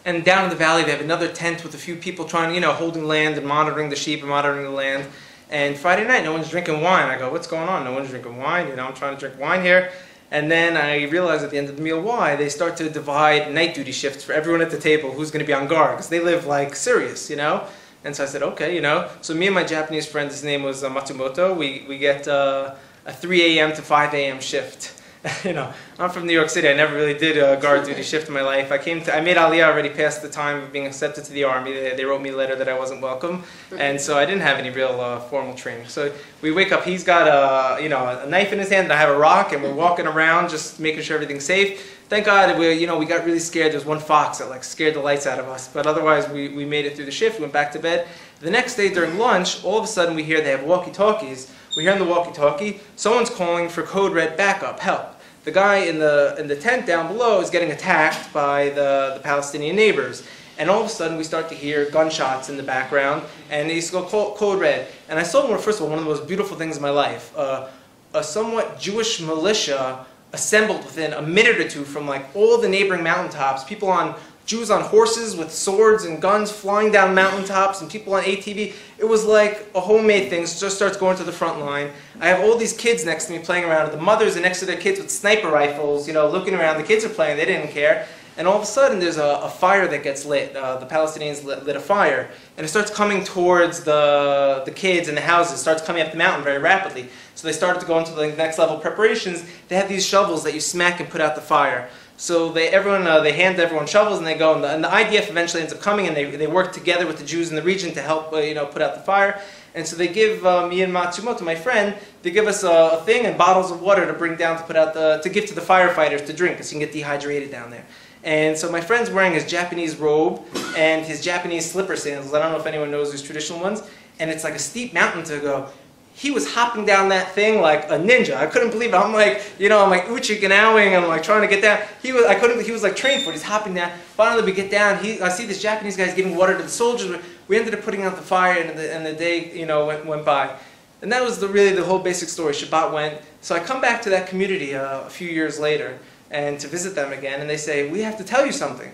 and down in the valley, they have another tent with a few people trying, you know, holding land and monitoring the sheep and monitoring the land. And Friday night, no one's drinking wine. I go, what's going on? No one's drinking wine. You know, I'm trying to drink wine here. And then I realize at the end of the meal why. They start to divide night duty shifts for everyone at the table who's going to be on guard because they live like serious, you know? And so I said, okay, you know. So me and my Japanese friend, his name was uh, Matsumoto, we, we get uh, a 3 a.m. to 5 a.m. shift. you know, I'm from New York City. I never really did a guard duty shift in my life. I came to, I made Aliyah already past the time of being accepted to the army. They, they wrote me a letter that I wasn't welcome, and so I didn't have any real uh, formal training. So we wake up. He's got a, you know, a knife in his hand, and I have a rock, and we're walking around just making sure everything's safe. Thank God we, you know, we got really scared. There was one fox that like scared the lights out of us, but otherwise we, we made it through the shift. We went back to bed. The next day during lunch, all of a sudden we hear they have walkie-talkies. We hear on the walkie-talkie, someone's calling for code red backup, help. The guy in the in the tent down below is getting attacked by the, the Palestinian neighbors. And all of a sudden, we start to hear gunshots in the background, and they used to go code red. And I saw, one, first of all, one of the most beautiful things in my life. Uh, a somewhat Jewish militia assembled within a minute or two from like all the neighboring mountaintops. People on Jews on horses with swords and guns flying down mountaintops, and people on ATV. It was like a homemade thing. So just starts going to the front line. I have all these kids next to me playing around. The mothers are next to their kids with sniper rifles, you know, looking around. The kids are playing. They didn't care. And all of a sudden, there's a, a fire that gets lit. Uh, the Palestinians lit, lit, a fire, and it starts coming towards the the kids and the houses. It starts coming up the mountain very rapidly. So they started to go into the next level preparations. They have these shovels that you smack and put out the fire. So they everyone uh, they hand everyone shovels and they go and the, and the, IDF eventually ends up coming and they, they work together with the Jews in the region to help uh, you know put out the fire. And so they give uh, me and Matsumoto, my friend, they give us a, a, thing and bottles of water to bring down to put out the to give to the firefighters to drink because you can get dehydrated down there. And so my friend's wearing his Japanese robe and his Japanese slipper sandals. I don't know if anyone knows these traditional ones. And it's like a steep mountain to go. He was hopping down that thing like a ninja. I couldn't believe it. I'm like, you know, I'm like uchi ganowing. I'm like trying to get down. He was, I couldn't. He was like trained for it. He's hopping down. Finally, we get down. He, I see this Japanese guy's giving water to the soldiers. We ended up putting out the fire, and the, and the day, you know, went, went by. And that was the, really the whole basic story. Shabbat went. So I come back to that community uh, a few years later and to visit them again, and they say, We have to tell you something.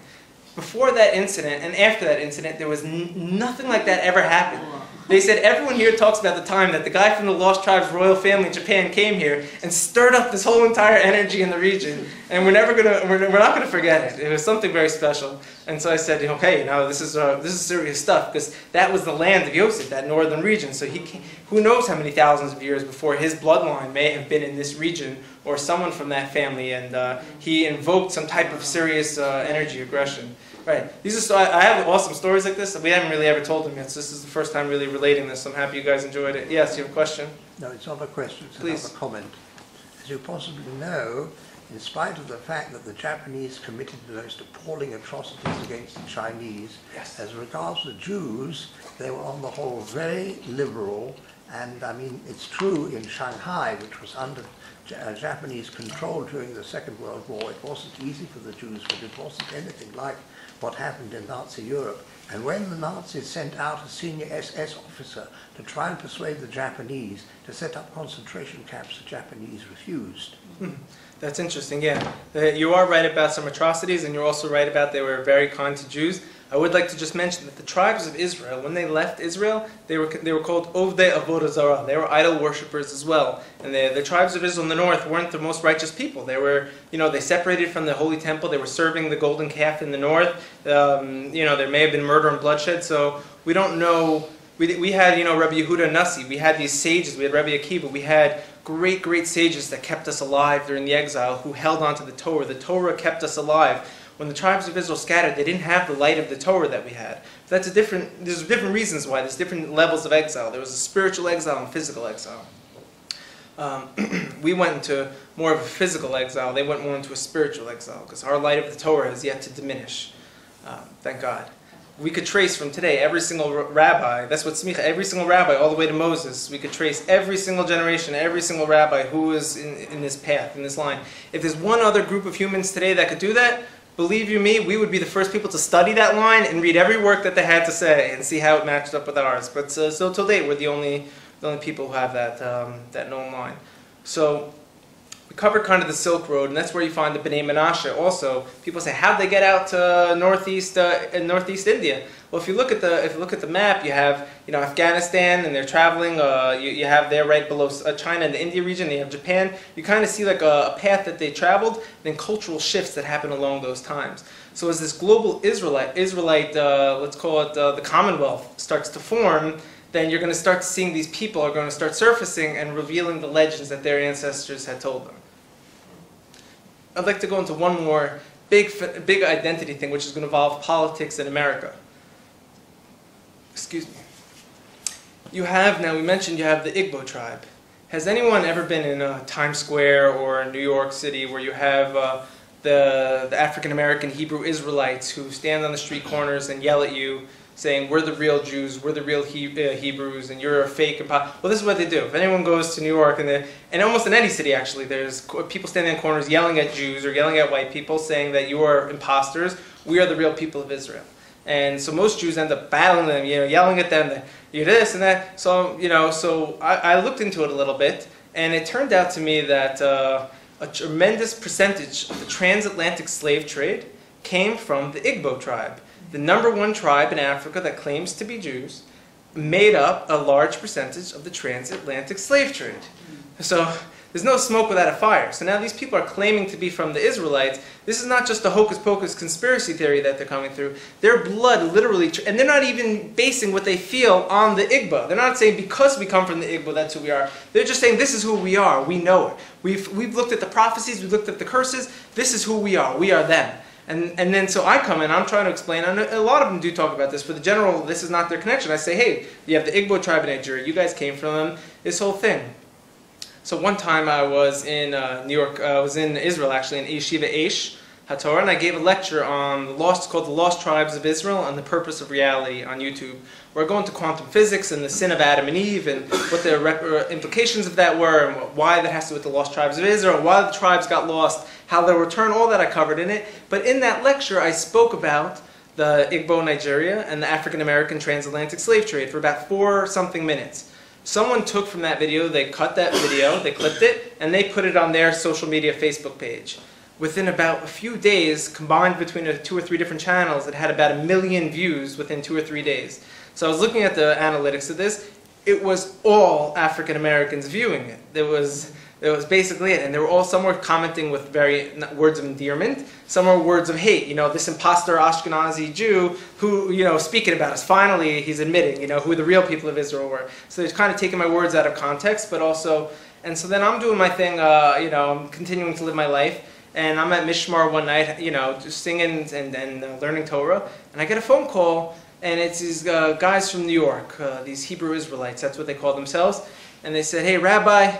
Before that incident and after that incident, there was nothing like that ever happened. They said everyone here talks about the time that the guy from the Lost Tribes royal family in Japan came here and stirred up this whole entire energy in the region, and we're never gonna, we're, we're not gonna forget it. It was something very special. And so I said, okay, now this is uh, this is serious stuff because that was the land of Yosef, that northern region. So he, came, who knows how many thousands of years before his bloodline may have been in this region or someone from that family, and uh, he invoked some type of serious uh, energy aggression. Right. These are so I, I have awesome stories like this. We haven't really ever told them yet. So this is the first time really relating this. I'm happy you guys enjoyed it. Yes, you have a question? No, it's not a question. It's Please. another comment. As you possibly know, in spite of the fact that the Japanese committed the most appalling atrocities against the Chinese, yes. as regards the Jews, they were on the whole very liberal. And I mean, it's true in Shanghai, which was under uh, Japanese control during the Second World War. It wasn't easy for the Jews, but it wasn't anything like what happened in Nazi Europe. And when the Nazis sent out a senior SS officer to try and persuade the Japanese to set up concentration camps, the Japanese refused. Hmm. That's interesting, yeah. You are right about some atrocities, and you're also right about they were very kind to Jews. I would like to just mention that the tribes of Israel, when they left Israel, they were, they were called Ovdei Avodah Zarah. They were idol worshippers as well. And they, the tribes of Israel in the north weren't the most righteous people. They were, you know, they separated from the holy temple. They were serving the golden calf in the north. Um, you know, there may have been murder and bloodshed. So we don't know. We, we had, you know, Rabbi Yehuda Nasi. We had these sages. We had Rabbi Akiva. We had great, great sages that kept us alive during the exile who held on to the Torah. The Torah kept us alive when the tribes of Israel scattered, they didn't have the light of the Torah that we had. That's a different. There's different reasons why. There's different levels of exile. There was a spiritual exile and physical exile. Um, we went into more of a physical exile. They went more into a spiritual exile because our light of the Torah has yet to diminish. Um, thank God. We could trace from today every single rabbi. That's what smicha. Every single rabbi, all the way to Moses. We could trace every single generation, every single rabbi who is in, in this path, in this line. If there's one other group of humans today that could do that, believe you me, we would be the first people to study that line and read every work that they had to say and see how it matched up with ours. But uh, so till date, we're the only the only people who have that um, that known line. So we covered kind of the Silk Road, and that's where you find the Bnei Menashe. Also, people say, how did they get out to northeast uh, in northeast India? Well, if you look at the if you look at the map, you have you know Afghanistan, and they're traveling. Uh, you, you have there right below uh, China and the India region. You have Japan. You kind of see like a, a path that they traveled, then cultural shifts that happen along those times. So as this global Israelite Israelite, uh, let's call it uh, the Commonwealth, starts to form, then you're going to start seeing these people are going to start surfacing and revealing the legends that their ancestors had told them. I'd like to go into one more big, big identity thing, which is going to involve politics in America excuse me. You have now, we mentioned you have the Igbo tribe. Has anyone ever been in uh, Times Square or New York City where you have uh, the, the African American Hebrew Israelites who stand on the street corners and yell at you saying, We're the real Jews, we're the real he uh, Hebrews, and you're a fake. Well, this is what they do. If anyone goes to New York, and, and almost in any city actually, there's people standing in corners yelling at Jews or yelling at white people saying that you are imposters, we are the real people of Israel. And so most Jews end up battling them, you know, yelling at them you're this and that. So, you know, so I, I looked into it a little bit, and it turned out to me that uh, a tremendous percentage of the transatlantic slave trade came from the Igbo tribe, the number one tribe in Africa that claims to be Jews, made up a large percentage of the transatlantic slave trade. So there's no smoke without a fire. So now these people are claiming to be from the Israelites. This is not just a hocus pocus conspiracy theory that they're coming through. Their blood literally, and they're not even basing what they feel on the Igbo. They're not saying because we come from the Igbo, that's who we are. They're just saying this is who we are. We know it. We've, we've looked at the prophecies, we've looked at the curses. This is who we are. We are them. And, and then so I come in, I'm trying to explain, and a lot of them do talk about this, but the general, this is not their connection. I say, hey, you have the Igbo tribe in Nigeria, you guys came from them, this whole thing. So one time I was in uh, New York, uh, I was in Israel actually, in Yeshiva Aish HaTorah, and I gave a lecture on the lost, called The Lost Tribes of Israel and the Purpose of Reality on YouTube. We're going to quantum physics and the sin of Adam and Eve and what the uh, implications of that were and why that has to do with the lost tribes of Israel, why the tribes got lost, how they'll return, all that I covered in it. But in that lecture, I spoke about the Igbo Nigeria and the African American transatlantic slave trade for about four something minutes. Someone took from that video, they cut that video, they clipped it, and they put it on their social media Facebook page. Within about a few days, combined between two or three different channels, it had about a million views within two or three days. So I was looking at the analytics of this. It was all African Americans viewing it. There was it was basically it, and they were all some were commenting with very words of endearment, some were words of hate. You know, this imposter Ashkenazi Jew who you know speaking about us. Finally, he's admitting you know who the real people of Israel were. So they're kind of taking my words out of context, but also, and so then I'm doing my thing. Uh, you know, I'm continuing to live my life, and I'm at Mishmar one night. You know, just singing and and uh, learning Torah, and I get a phone call. And it's these uh, guys from New York, uh, these Hebrew Israelites, that's what they call themselves. And they said, Hey, Rabbi,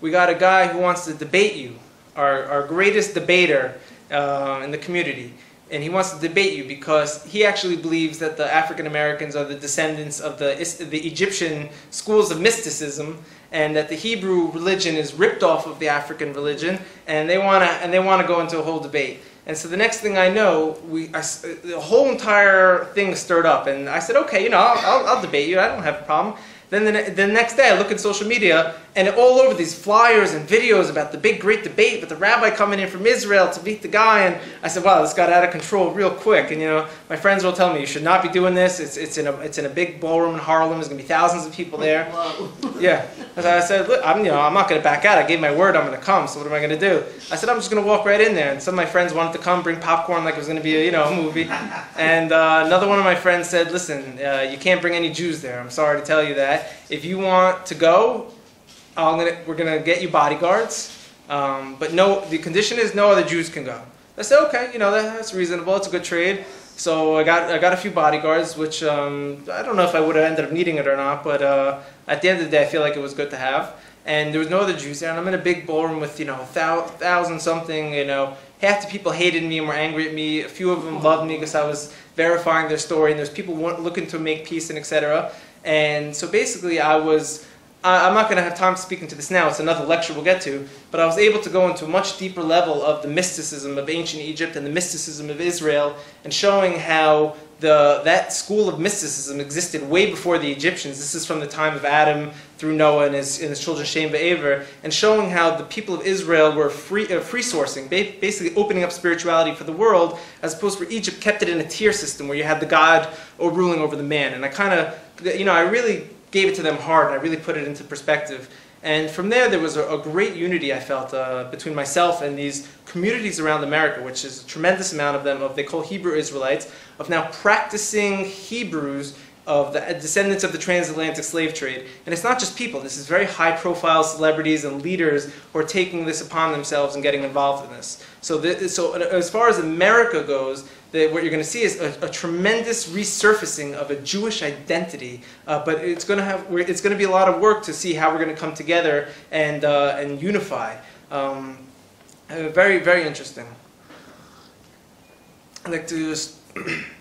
we got a guy who wants to debate you, our, our greatest debater uh, in the community. And he wants to debate you because he actually believes that the African Americans are the descendants of the, the Egyptian schools of mysticism and that the Hebrew religion is ripped off of the African religion and they want to and they want to go into a whole debate. And so the next thing I know, we I, the whole entire thing stirred up, and I said, okay, you know, I'll, I'll, I'll debate you. I don't have a problem. Then the, the next day, I look at social media, and all over these flyers and videos about the big, great debate with the rabbi coming in from Israel to meet the guy. And I said, wow, this got out of control real quick. And you know, my friends will tell me you should not be doing this. It's, it's in a it's in a big ballroom in Harlem. There's gonna be thousands of people there. Yeah. And I said, look, I'm you know I'm not gonna back out. I gave my word I'm gonna come. So what am I gonna do? I said I'm just gonna walk right in there. And some of my friends wanted to come, bring popcorn like it was gonna be a you know a movie. And uh, another one of my friends said, listen, uh, you can't bring any Jews there. I'm sorry to tell you that. If you want to go, gonna, we're going to get you bodyguards. Um, but no, the condition is no other Jews can go. I said, okay, you know, that's reasonable. It's a good trade. So I got, I got a few bodyguards, which um, I don't know if I would have ended up needing it or not, but uh, at the end of the day, I feel like it was good to have. And there was no other Jews there, and I'm in a big ballroom with, you know, thousand something, you know. Half the people hated me and were angry at me. A few of them loved me because I was verifying their story, and there's people looking to make peace and etc. And so basically, I was I- I'm not going to have time to speak into this now. It's another lecture we'll get to. But I was able to go into a much deeper level of the mysticism of ancient Egypt and the mysticism of Israel, and showing how the that school of mysticism existed way before the Egyptians. This is from the time of Adam through Noah and his, and his children Shem Be'aver, and showing how the people of Israel were free, uh, free sourcing, ba- basically opening up spirituality for the world, as opposed to where Egypt kept it in a tier system where you had the God or ruling over the man. And I kind of, you know, I really gave it to them hard, and I really put it into perspective. And from there, there was a, a great unity I felt uh, between myself and these communities around America, which is a tremendous amount of them, of they call Hebrew Israelites, of now practicing Hebrews of the descendants of the transatlantic slave trade. And it's not just people, this is very high profile celebrities and leaders who are taking this upon themselves and getting involved in this. So, th- so as far as America goes, the, what you're going to see is a, a, tremendous resurfacing of a Jewish identity, uh, but it's going to have it's going to be a lot of work to see how we're going to come together and uh, and unify. Um, uh, very very interesting. I'd like to just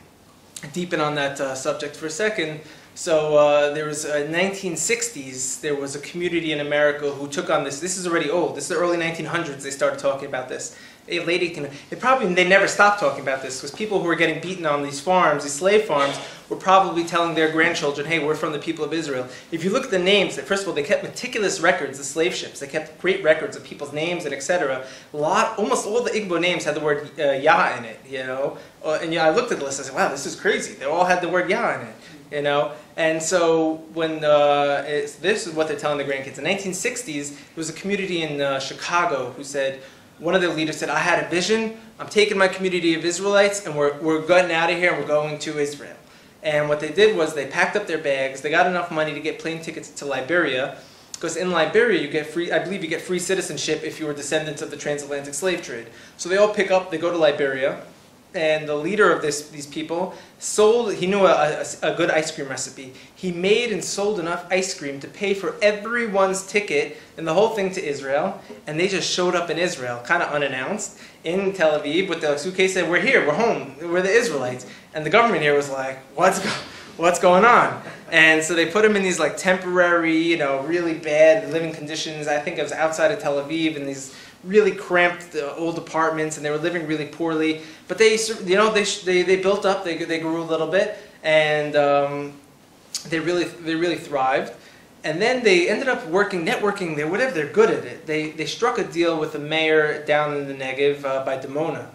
deepen on that uh, subject for a second. So uh, there was uh, 1960s. There was a community in America who took on this. This is already old. This is the early 1900s. They started talking about this. A lady can. They probably they never stopped talking about this because people who were getting beaten on these farms, these slave farms, were probably telling their grandchildren, "Hey, we're from the people of Israel." If you look at the names, first of all, they kept meticulous records. The slave ships. They kept great records of people's names and etc. A lot, almost all the Igbo names had the word uh, Yah in it. You know, uh, and yeah, I looked at the list. And I said, "Wow, this is crazy." They all had the word Yah in it you know. And so when uh, this is what they're telling the grandkids. In the 1960s, there was a community in uh, Chicago who said, one of the leaders said, I had a vision. I'm taking my community of Israelites and we're, we're getting out of here and we're going to Israel. And what they did was they packed up their bags. They got enough money to get plane tickets to Liberia. Because in Liberia, you get free, I believe you get free citizenship if you were descendants of the transatlantic slave trade. So they all pick up, they go to Liberia and the leader of this, these people sold, he knew a, a, a, good ice cream recipe. He made and sold enough ice cream to pay for everyone's ticket and the whole thing to Israel. And they just showed up in Israel, kind of unannounced, in Tel Aviv with their suitcase, said, we're here, we're home, we're the Israelites. And the government here was like, what's, go what's going on? And so they put them in these like temporary, you know, really bad living conditions. I think it was outside of Tel Aviv in these really cramped uh, old apartments and they were living really poorly. But they, you know, they, they, they built up, they, they grew a little bit, and um, they, really, they really thrived. And then they ended up working, networking, they, whatever, they're good at it. They, they struck a deal with the mayor down in the Negev uh, by Dimona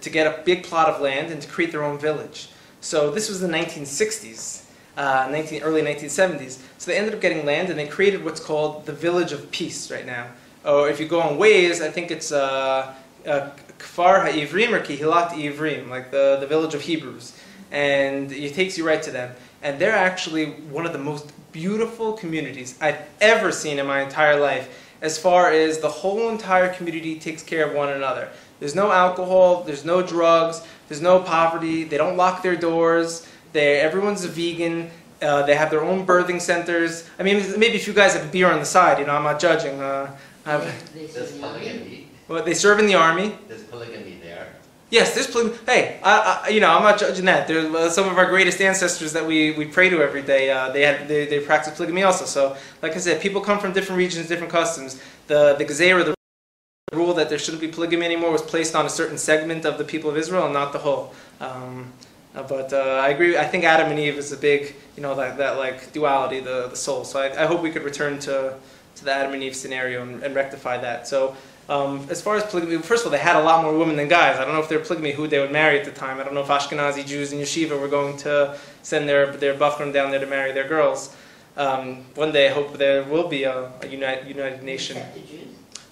to get a big plot of land and to create their own village. So this was the 1960s, uh, 19, early 1970s. So they ended up getting land and they created what's called the Village of Peace right now or if you go on Waze, I think it's uh, uh, Kfar HaIvrim or Kihilat Ivrim, like the, the village of Hebrews. And it takes you right to them. And they're actually one of the most beautiful communities I've ever seen in my entire life as far as the whole entire community takes care of one another. There's no alcohol, there's no drugs, there's no poverty, they don't lock their doors, they everyone's a vegan, uh, they have their own birthing centers. I mean, maybe if you guys have beer on the side, you know, I'm not judging. Uh, have, There's polygamy, well, they serve in the army. there's polygamy there. Yes, there's polygamy. Hey, I, I, you know, I'm not judging that. There's uh, some of our greatest ancestors that we, we pray to every day. Uh, they had they, they practice polygamy also. So, like I said, people come from different regions, different customs. The the Gezerah, the rule that there shouldn't be polygamy anymore, was placed on a certain segment of the people of Israel and not the whole. Um, uh, but uh, I agree. I think Adam and Eve is a big, you know, that, that like duality, the, the soul. So I, I hope we could return to to the Adam and Eve scenario and, and rectify that. So um, as far as polygamy, first of all, they had a lot more women than guys. I don't know if they're polygamy, who they would marry at the time. I don't know if Ashkenazi Jews in yeshiva were going to send their their bachrim down there to marry their girls. Um, one day, I hope there will be a, a united, united nation. Accepted Jews?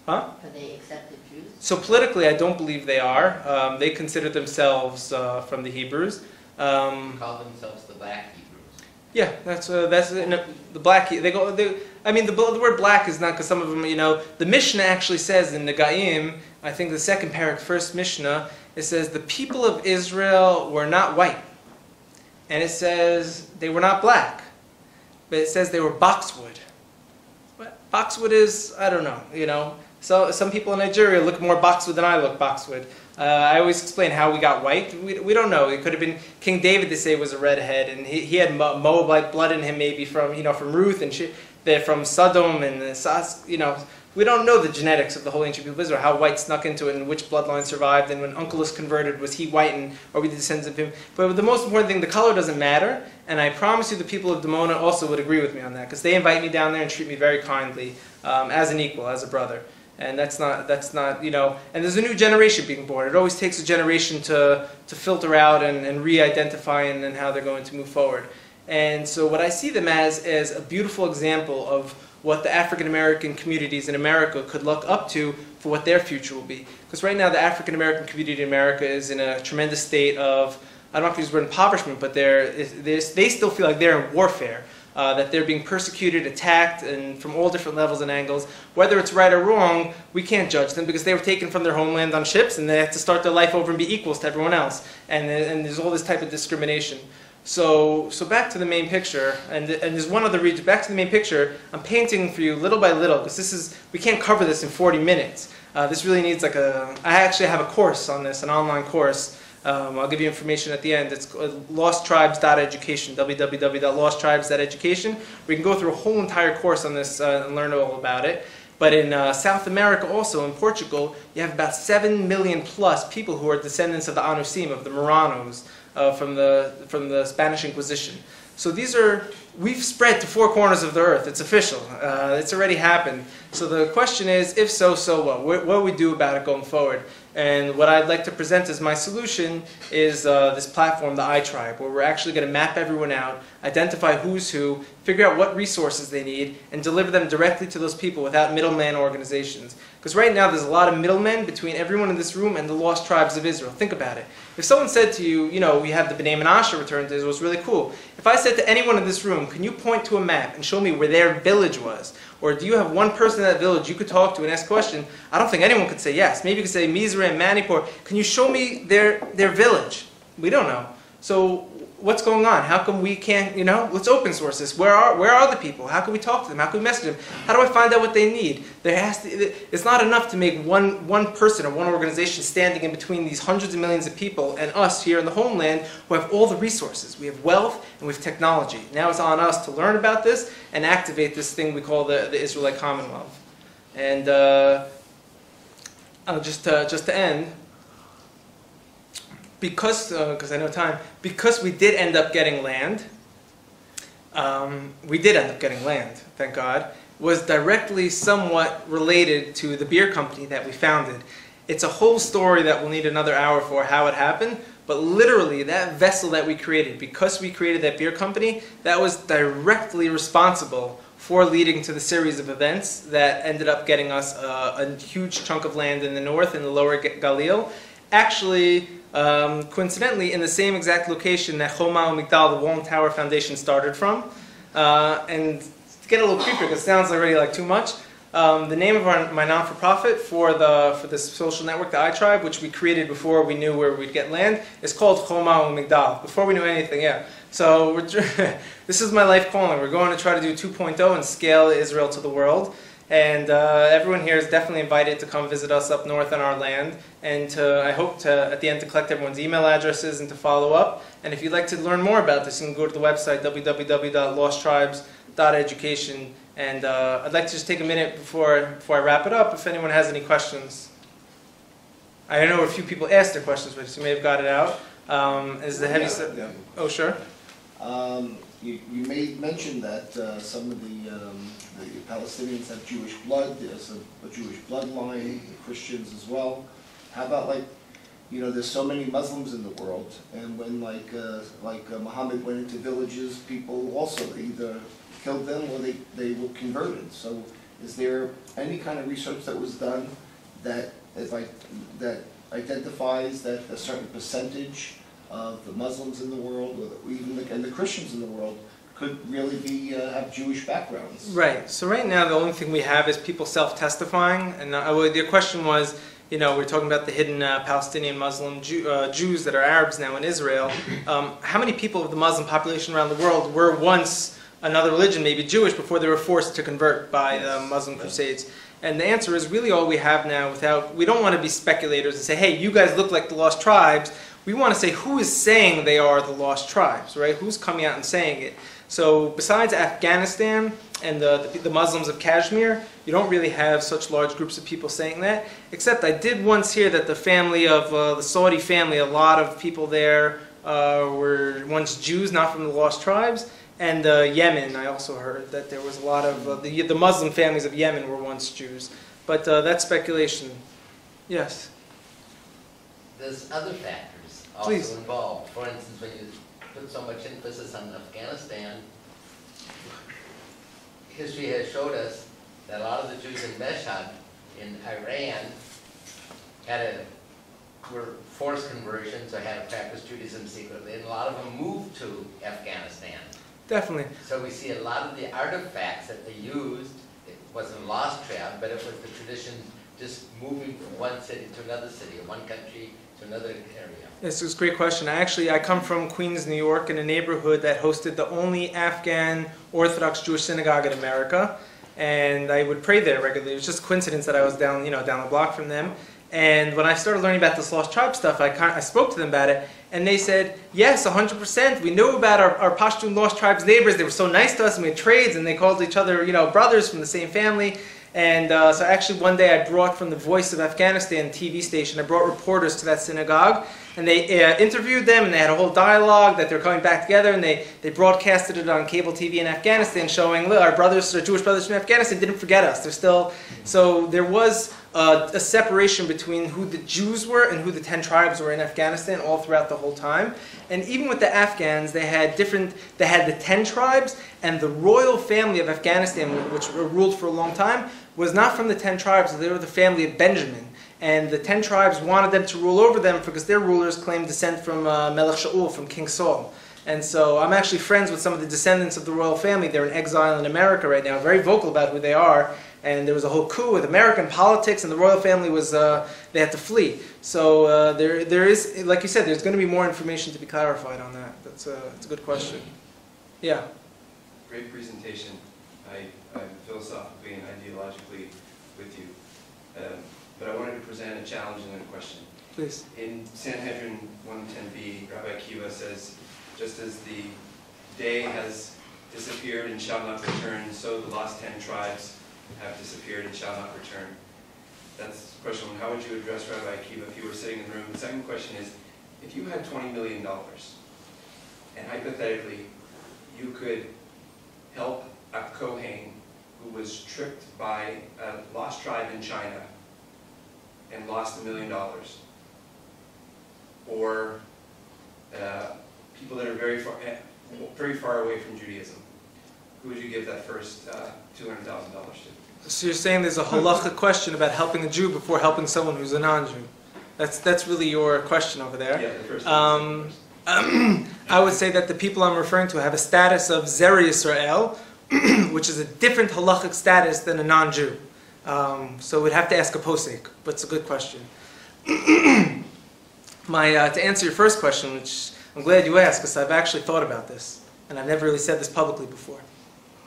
Huh? Are they accepted Jews? So politically, I don't believe they are. Um, they consider themselves uh, from the Hebrews. Um, Call themselves the Black Hebrews. Yeah, that's uh, that's in a, the black. They go. They, I mean, the, the word black is not because some of them, you know, the Mishnah actually says in the Negaim, I think the second parak, first Mishnah, it says the people of Israel were not white, and it says they were not black, but it says they were boxwood. Boxwood is? I don't know. You know, so some people in Nigeria look more boxwood than I look boxwood. Uh, I always explain how we got white. We, we don't know. It could have been King David. They say was a redhead, and he, he had Moabite blood in him, maybe from you know from Ruth and she, they're from Sodom and the, you know. We don't know the genetics of the whole ancient people of Israel, how white snuck into it, and which bloodline survived, and when Onkelos converted, was he white, and are we the descendants of him? But the most important thing, the color doesn't matter, and I promise you, the people of Dimona also would agree with me on that, because they invite me down there and treat me very kindly, um, as an equal, as a brother and that's not that's not you know and there's a new generation being born. It always takes a generation to to filter out and, and re-identify and, and how they're going to move forward. And so what i see them as is a beautiful example of what the african american communities in america could look up to for what their future will be. Because right now the african american community in america is in a tremendous state of i don't know if use the word impoverishment but they're, they're, they still feel like they're in warfare uh, that they're being persecuted, attacked, and from all different levels and angles. Whether it's right or wrong, we can't judge them because they were taken from their homeland on ships and they have to start their life over and be equals to everyone else. And, and there's all this type of discrimination. So, so back to the main picture, and, and there's one other region. Back to the main picture, I'm painting for you little by little because this is we can't cover this in 40 minutes. Uh, this really needs like a. I actually have a course on this, an online course Um, I'll give you information at the end. It's losttribes.education, www.losttribes.education. We can go through a whole entire course on this uh, and learn all about it. But in uh, South America, also in Portugal, you have about 7 million plus people who are descendants of the Anusim, of the Marranos, uh, from, the, from the Spanish Inquisition. So these are, we've spread to four corners of the earth. It's official. Uh, it's already happened. So the question is, if so, so what? What, we do about it going forward? And what I'd like to present as my solution is uh, this platform, the iTribe, where we're actually going to map everyone out, identify who's who, figure out what resources they need, and deliver them directly to those people without middleman organizations. Because right now there's a lot of middlemen between everyone in this room and the lost tribes of Israel. Think about it. If someone said to you, you know, we have the B'nai Menashe return to Israel, it's really cool. If I said to anyone in this room, can you point to a map and show me where their village was? Or do you have one person in that village you could talk to and ask a question? I don't think anyone could say yes. Maybe you could say Mizoram and Manipur. Can you show me their, their village? We don't know. So what's going on? How come we can't, you know, let's open source this. Where are, where are the people? How can we talk to them? How can we message them? How do I find out what they need? There has to, it's not enough to make one, one person or one organization standing in between these hundreds of millions of people and us here in the homeland who have all the resources. We have wealth and we have technology. Now it's on us to learn about this and activate this thing we call the, the Israelite Commonwealth. And uh, uh, just, to, just to end, because, because I know time, because we did end up getting land, um, we did end up getting land, thank God, was directly somewhat related to the beer company that we founded. It's a whole story that we'll need another hour for how it happened, but literally that vessel that we created, because we created that beer company, that was directly responsible for leading to the series of events that ended up getting us uh, a huge chunk of land in the north in the lower Galil. Actually, um, coincidentally, in the same exact location that Choma Migdal, the Wall Tower Foundation, started from. Uh, and to get a little creepier, because it sounds already like too much, um, the name of our, my non-for-profit for the for this social network, the iTribe, which we created before we knew where we'd get land, is called Choma Migdal. Before we knew anything, yeah. So this is my life calling. We're going to try to do 2.0 and scale Israel to the world. And uh, everyone here is definitely invited to come visit us up north on our land. And to, I hope to, at the end, to collect everyone's email addresses and to follow up. And if you'd like to learn more about this, you can go to the website, www.losttribes.education. And uh, I'd like to just take a minute before, before I wrap it up, if anyone has any questions. I know a few people asked their questions, but you may have got it out. Um, is the heavy... Yeah, yeah. Oh, sure. Um, You, you made mention that uh, some of the, um, the Palestinians have Jewish blood, there's a a Jewish bloodline, the Christians as well. How about like, you know, there's so many Muslims in the world, and when like, uh, like uh, Muhammad went into villages, people also either killed them or they, they were converted. So is there any kind of research that was done that, if I, that identifies that a certain percentage of the Muslims in the world, or the- even the, and the Christians in the world, could really be, uh, have Jewish backgrounds? Right. So right now, the only thing we have is people self-testifying. And uh, well, your question was, you know, we're talking about the hidden uh, Palestinian Muslim Jew, uh, Jews that are Arabs now in Israel. Um, how many people of the Muslim population around the world were once another religion, maybe Jewish, before they were forced to convert by the Yes. Muslim Crusades? And the answer is really all we have now. Without, we don't want to be speculators and say, hey, you guys look like the lost tribes. We want to say who is saying they are the lost tribes, right? Who's coming out and saying it? So besides Afghanistan and the, the, the Muslims of Kashmir, you don't really have such large groups of people saying that. Except I did once hear that the family of uh, the Saudi family, a lot of people there uh, were once Jews, not from the lost tribes. And uh, Yemen, I also heard that there was a lot of uh, the, the Muslim families of Yemen were once Jews. But uh, that's speculation. Yes. There's other factors Please. also involved. For instance, when you put so much emphasis on Afghanistan, history has showed us that a lot of the Jews in Meshad in Iran had a, were forced conversions or had to practice Judaism secretly, and a lot of them moved to Afghanistan. Definitely. So we see a lot of the artifacts that they used, it wasn't lost trap, but it was the tradition just moving from one city to another city, one country another area. This is a great question. I actually I come from Queens, New York, in a neighborhood that hosted the only Afghan Orthodox Jewish synagogue in America, and I would pray there regularly. It was just coincidence that I was down, you know, down the block from them. And when I started learning about this lost tribe stuff, I, I spoke to them about it, and they said, yes, 100%. We knew about our, our Pashtun lost tribes neighbors. They were so nice to us, and we had trades, and they called each other, you know, brothers from the same family. And uh, so actually one day I brought from the Voice of Afghanistan TV station, I brought reporters to that synagogue, and they uh, interviewed them, and they had a whole dialogue that they're coming back together, and they, they broadcasted it on cable TV in Afghanistan, showing, our brothers, our Jewish brothers from Afghanistan didn't forget us. They're still, so there was uh, a separation between who the Jews were and who the ten tribes were in Afghanistan all throughout the whole time. And even with the Afghans, they had different, they had the ten tribes, and the royal family of Afghanistan, which ruled for a long time, was not from the ten tribes, they were the family of Benjamin. And the ten tribes wanted them to rule over them because their rulers claimed descent from uh, Melech Shaul, from King Saul. And so I'm actually friends with some of the descendants of the royal family. They're in exile in America right now, very vocal about who they are. And there was a whole coup with American politics, and the royal family was, uh, they had to flee. So uh, there, there is, like you said, there's going to be more information to be clarified on that. That's a, that's a good question. Yeah. Great presentation. I, I'm philosophically and ideologically with you. Um, But I wanted to present a challenge and then a question. Please. In Sanhedrin 110b, Rabbi Akiva says, just as the day has disappeared and shall not return, so the lost ten tribes have disappeared and shall not return. That's question one. How would you address Rabbi Akiva if you were sitting in the room? The second question is, if you had $20 million, and hypothetically, you could help a Kohen who was tricked by a lost tribe in China and lost a million dollars. Or uh, people that are very far, eh, very far away from Judaism. Who would you give that first uh, $200,000 to? So you're saying there's a halacha question about helping a Jew before helping someone who's a non-Jew. That's, that's really your question over there. Yeah, the first. Um, I would say that the people I'm referring to have a status of Zer Yisrael, which is a different halachic status than a non-Jew. Um, so we'd have to ask a posek, but it's a good question. My, uh, to answer your first question, which I'm glad you asked, because I've actually thought about this, and I've never really said this publicly before.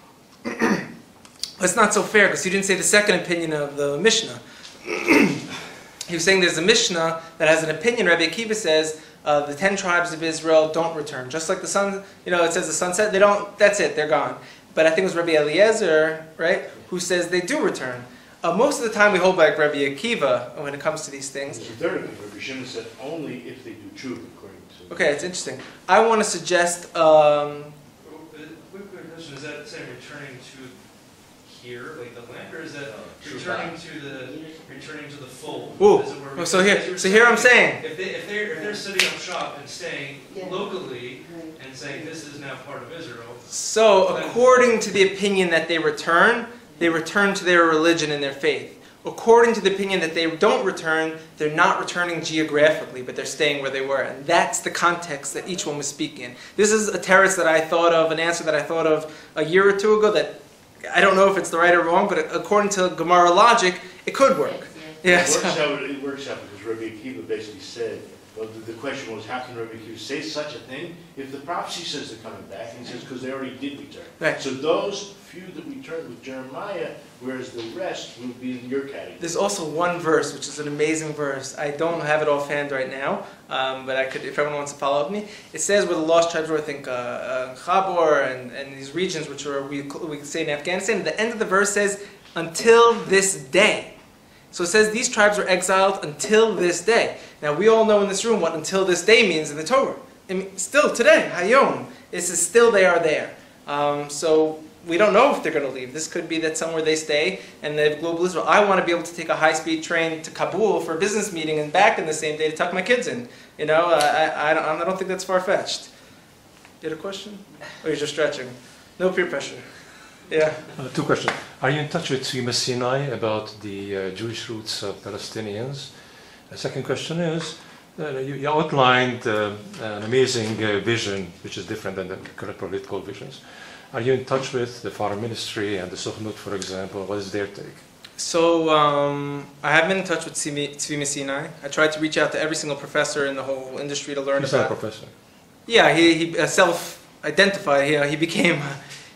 it's not so fair, because you didn't say the second opinion of the Mishnah. he was saying there's a Mishnah that has an opinion. Rabbi Akiva says uh, the ten tribes of Israel don't return, just like the sun. You know, it says the sunset. They don't. That's it. They're gone. But I think it was Rabbi Eliezer, right, who says they do return. Uh, most of the time, we hold back Rabbi Akiva when it comes to these things. There's a third of Rabbi Shimon said only if they do tshuva, according to. Okay, it's interesting. I want to suggest. Um, Quick, quick question, is that saying returning to here, like the land, or is that oh, returning to the, returning to the fold? Ooh, As oh, so here- Because you were so here I'm saying, saying- If they, if they're, if they're setting up shop and staying Yeah. locally and saying this is now part of Israel, So, according to the opinion that they return, they return to their religion and their faith. According to the opinion that they don't return, they're not returning geographically, but they're staying where they were. And that's the context that each one was speaking in. This is a teretz that I thought of, an answer that I thought of a year or two ago that I don't know if it's the right or wrong, but according to Gemara logic, it could work. Yeah. It so- works out, it works out because Rabbi Akiva basically said, well, the, the question was, how can Rabbi Akiva say such a thing if the prophecy says they're coming back? And he says, because they already did return. Right. So those few that returned with Jeremiah, whereas the rest would be in your category. There's also one verse, which is an amazing verse. I don't have it offhand right now, um, but I could, if everyone wants to follow up me. It says where the lost tribes were, I think, uh, uh, and, and these regions, which are, we, we could say in Afghanistan. At the end of the verse says, until this day. So it says these tribes were exiled until this day. Now we all know in this room what until this day means in the Torah. I mean, still today, Hayom, this is still they are there. Um, so we don't know if they're going to leave. This could be that somewhere they stay and they have global Israel. I want to be able to take a high-speed train to Kabul for a business meeting and back in the same day to tuck my kids in. You know, uh, I, I, don't, I don't think that's far-fetched. You had a question? Or you're just stretching? No peer pressure. Yeah. Uh, two questions. Are you in touch with Tzvi Misinai about the uh, Jewish roots of Palestinians? The second question is, uh, you, you outlined uh, an amazing uh, vision, which is different than the current political visions. Are you in touch with the Foreign Ministry and the Sochnut, for example? What is their take? So um, I have been in touch with Tzvi Tzvi Sinai. I tried to reach out to every single professor in the whole industry to learn He's not a about. professor. Yeah, he, he uh, self-identified. He, uh, he became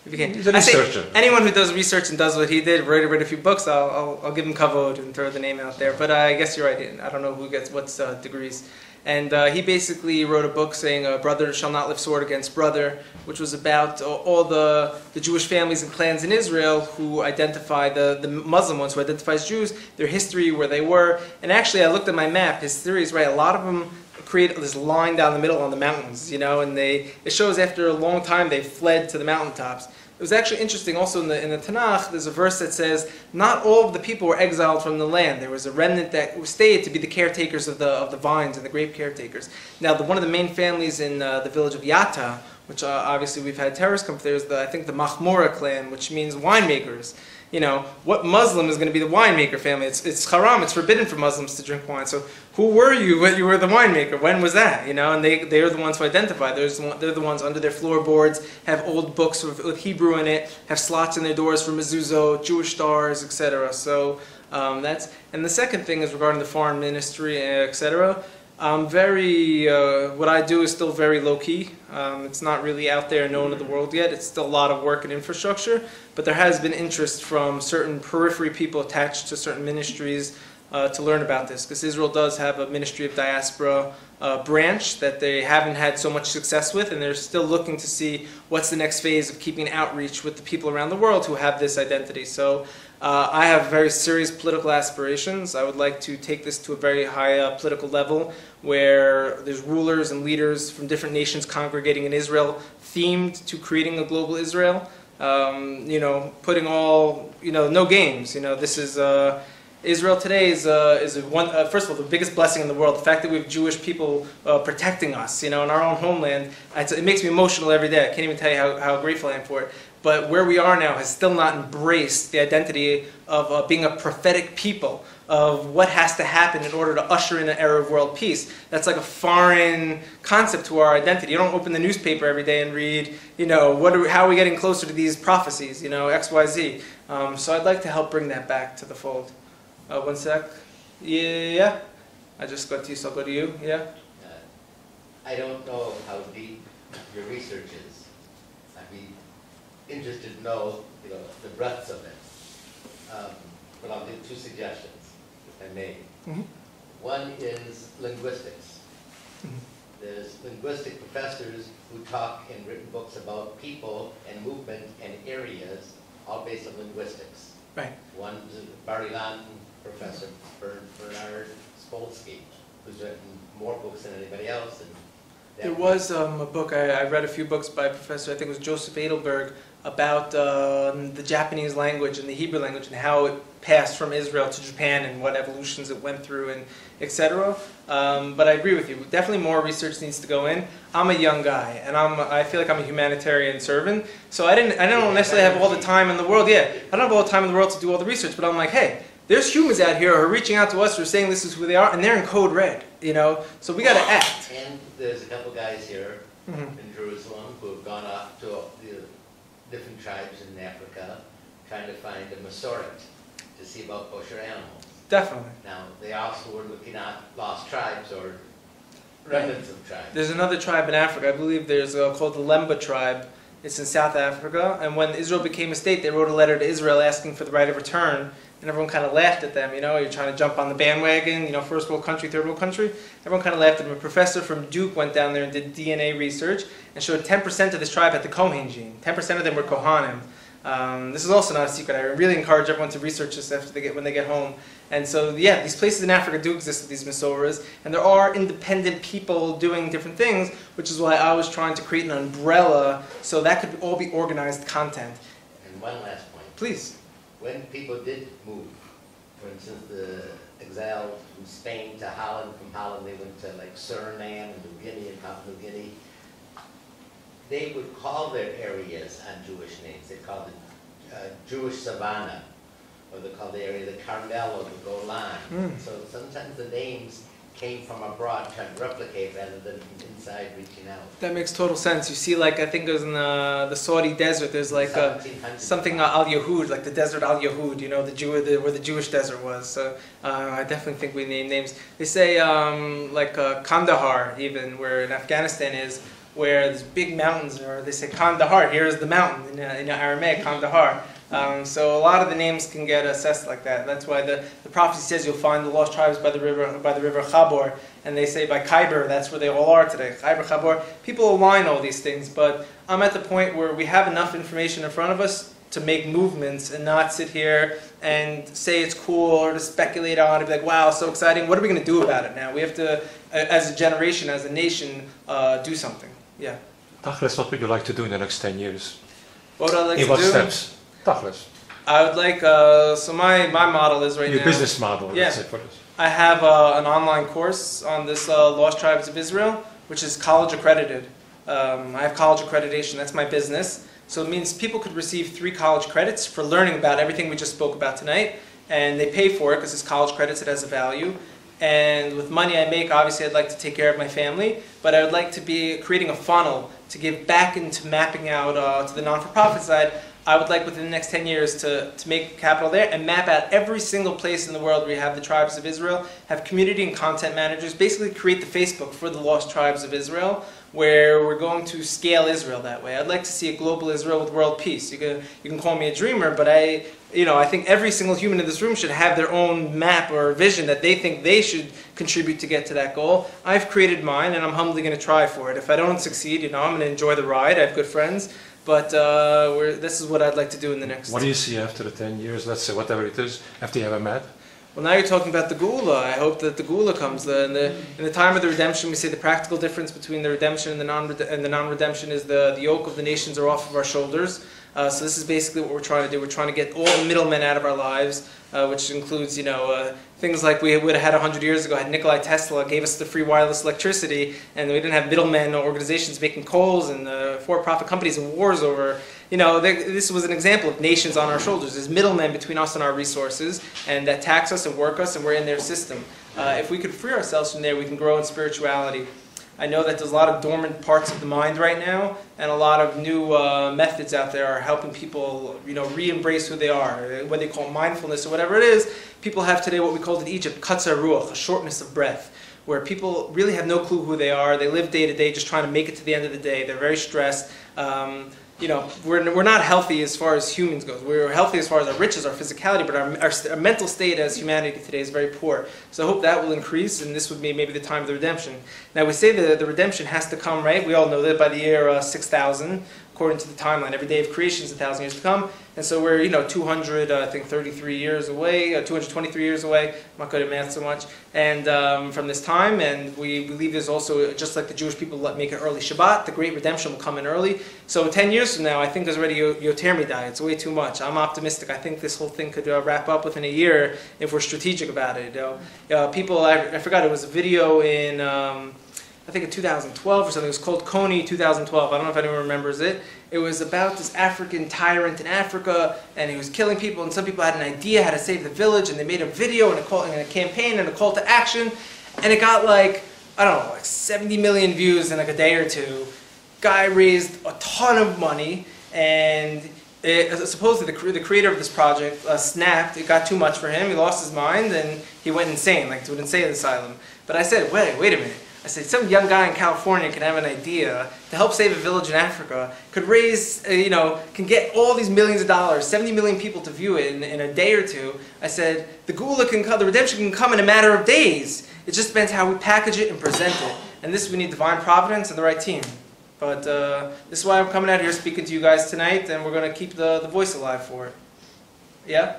if you can. He's a researcher. anyone who does research and does what he did, wrote, read a few books, I'll, I'll, I'll give him kavod and throw the name out there. But uh, I guess you're right. I don't know who gets what's uh, degrees. And uh, he basically wrote a book saying, uh, "Brother shall not lift sword against brother," which was about uh, all the, the Jewish families and clans in Israel who identify the, the Muslim ones who identify as Jews, their history, where they were. And actually, I looked at my map. His theory is right. A lot of them create this line down the middle on the mountains, you know, and they it shows after a long time they fled to the mountaintops. It was actually interesting. Also in the in the Tanakh, there's a verse that says not all of the people were exiled from the land. There was a remnant that stayed to be the caretakers of the of the vines and the grape caretakers. Now, the, one of the main families in uh, the village of Yatta, which uh, obviously we've had terrorists come through, is the I think the Mahmura clan, which means winemakers. You know, what Muslim is going to be the winemaker family? It's, it's haram, it's forbidden for Muslims to drink wine. So who were you when you were the winemaker? When was that? You know, and they, they're the ones who identify. They're, the they're the ones under their floorboards, have old books with, with Hebrew in it, have slots in their doors for mezuzot, Jewish stars, etc. So um, that's, and the second thing is regarding the foreign ministry, etc. I'm very, uh, what I do is still very low key. Um, it's not really out there known to the world yet. It's still a lot of work and infrastructure, but there has been interest from certain periphery people attached to certain ministries uh, to learn about this because Israel does have a Ministry of Diaspora uh, branch that they haven't had so much success with, and they're still looking to see what's the next phase of keeping outreach with the people around the world who have this identity. So uh, I have very serious political aspirations. I would like to take this to a very high uh, political level where there's rulers and leaders from different nations congregating in Israel, themed to creating a global Israel. Um, you know, putting all, you know, no games. You know, this is. Uh, Israel today is, uh, is one, uh, first of all, the biggest blessing in the world. The fact that we have Jewish people uh, protecting us, you know, in our own homeland, it makes me emotional every day. I can't even tell you how, how grateful I am for it. But where we are now has still not embraced the identity of uh, being a prophetic people, of what has to happen in order to usher in an era of world peace. That's like a foreign concept to our identity. You don't open the newspaper every day and read, you know, what are we, how are we getting closer to these prophecies, you know, X, Y, Z. Um, so I'd like to help bring that back to the fold. Uh, one sec. Yeah, I just got to you, so I'll go to you. Yeah. Uh, I don't know how deep your research is. I'd be interested to know, you know, the breadth of it. Um, But I'll give two suggestions, if I may. Mhm. One is linguistics. Mhm. There's linguistic professors who talk in written books about people and movement and areas, all based on linguistics. Right. One is Bar Ilan professor Bern- Bernard Spolsky, who's written more books than anybody else. and There was um, a book, I, I read a few books by a professor, I think it was Joseph Eidelberg, about um, the Japanese language and the Hebrew language and how it passed from Israel to Japan and what evolutions it went through and etc. Um, but I agree with you. Definitely more research needs to go in. I'm a young guy, and I'm I feel like I'm a humanitarian servant. So I didn't I don't necessarily have all the time in the world. Yeah, I don't have all the time in the world to do all the research. But I'm like, hey, there's humans out here who are reaching out to us who are saying this is who they are, and they're in code red. You know, so we got to act. And there's a couple guys here Mhm. in Jerusalem who have gone off to the different tribes in Africa, trying to find a Masoret to see about kosher animals. Definitely. Now, they also were looking at lost tribes or remnants of tribes. There's another tribe in Africa, I believe there's uh, called the Lemba tribe. It's in South Africa, and when Israel became a state, they wrote a letter to Israel asking for the right of return, and everyone kind of laughed at them. You know, you're trying to jump on the bandwagon. You know, first world country, third world country. Everyone kind of laughed at them. A professor from Duke went down there and did DNA research and showed 10% of this tribe had the Kohen gene. 10% of them were Kohanim. Um, this is also not a secret. I really encourage everyone to research this after they get when they get home. And so, yeah, these places in Africa do exist with these Masoras, and there are independent people doing different things, which is why I was trying to create an umbrella so that could all be organized content. And one last point. Please. When people did move, for instance, the exiled from Spain to Holland, from Holland they went to like Suriname and New Guinea and Papua New Guinea, they would call their areas on Jewish names. They called it uh, Jewish Savannah, or they called the area the Carmel or the Golan. Mm. So sometimes the names came from abroad trying to replicate rather than inside reaching out. That makes total sense. You see, like, I think it was in the, the Saudi desert, there's like a, something uh, Al Yahud, like the desert Al Yahud, you know, the Jew, the, where the Jewish desert was. So uh, I definitely think we name names. They say um, like uh, Kandahar, even where in Afghanistan is, where there's big mountains, or they say Kandahar, here is the mountain in, uh, in Aramaic, Kandahar. Um, so a lot of the names can get assessed like that. That's why the, the prophecy says you'll find the lost tribes by the river by the river Chabor, and they say by Khyber, that's where they all are today. Khyber, Chabor. People align all these things, but I'm at the point where we have enough information in front of us to make movements and not sit here and say it's cool or to speculate on it, be like, wow, so exciting. What are we going to do about it now? We have to, as a generation, as a nation, uh, do something. Yeah. Tachlis, what would you like to do in the next 10 years? What would I like in to what do? steps? I would like, uh, so my, my model is right Your now. business model, Yeah. let's say, for this. I have uh, an online course on this uh, Lost Tribes of Israel, which is college accredited. Um, I have college accreditation, that's my business. So it means people could receive three college credits for learning about everything we just spoke about tonight, and they pay for it because it's college credits, it has a value. And with money I make, obviously I'd like to take care of my family, but I would like to be creating a funnel to give back into mapping out uh, to the non-for-profit side. I would like within the next 10 years to, to make capital there and map out every single place in the world where you have the tribes of Israel, have community and content managers, basically create the Facebook for the lost tribes of Israel, where we're going to scale Israel that way. I'd like to see a global Israel with world peace. You can, you can call me a dreamer, but I, you know, I think every single human in this room should have their own map or vision that they think they should contribute to get to that goal. I've created mine, and I'm humbly going to try for it. If I don't succeed, you know, I'm going to enjoy the ride. I have good friends, but uh, we're, this is what I'd like to do in the next. What do you see after the 10 years, let's say, whatever it is, after you have a map? Well, now you're talking about the Geula. I hope that the Geula comes. The, in, the, in the time of the redemption, we say the practical difference between the redemption and the non and the non-redemption is the, the yoke of the nations are off of our shoulders. Uh, so this is basically what we're trying to do. We're trying to get all the middlemen out of our lives, uh, which includes, you know, uh, things like we would have had 100 years ago had Nikolai Tesla gave us the free wireless electricity, and we didn't have middlemen or organizations making calls and uh, for-profit companies and wars over. You know, th- this was an example of nations on our shoulders. There's middlemen between us and our resources, and that tax us and work us, and we're in their system. Uh, if we could free ourselves from there, we can grow in spirituality. I know that there's a lot of dormant parts of the mind right now, and a lot of new uh, methods out there are helping people, you know, re-embrace who they are. what they call mindfulness or whatever it is, people have today what we called in Egypt katzar ruach, a shortness of breath, where people really have no clue who they are. They live day to day, just trying to make it to the end of the day. They're very stressed. Um, you know, we're, we're not healthy as far as humans goes. We're healthy as far as our riches, our physicality, but our, our, our mental state as humanity today is very poor. So I hope that will increase, and this would be maybe the time of the redemption. Now we say that the redemption has to come, right? We all know that by the year uh, 6000, according to the timeline, every day of creation is a thousand years to come. And so we're, you know, 200, uh, I think 33 years away, uh, 223 years away. I'm not good at math so much. And um, from this time, and we believe there's also, just like the Jewish people let make an early Shabbat, the great redemption will come in early. So 10 years from now, I think there's already Yo- Yotermi Day. It's way too much. I'm optimistic. I think this whole thing could uh, wrap up within a year if we're strategic about it. You know? uh, people, I, I forgot, it was a video in, um, I think in 2012 or something. It was called Kony 2012. I don't know if anyone remembers it. It was about this African tyrant in Africa, and he was killing people. And some people had an idea how to save the village, and they made a video and a, call, and a campaign and a call to action, and it got like I don't know, like 70 million views in like a day or two. Guy raised a ton of money, and it, supposedly the, the creator of this project uh, snapped. It got too much for him. He lost his mind, and he went insane, like to an insane asylum. But I said, wait, wait a minute. I said, some young guy in California can have an idea to help save a village in Africa, could raise, uh, you know, can get all these millions of dollars, 70 million people to view it in, in a day or two. I said, the Geula can come, the redemption can come in a matter of days. It just depends how we package it and present it. And this, we need divine providence and the right team. But uh, this is why I'm coming out here speaking to you guys tonight, and we're going to keep the, the voice alive for it. Yeah?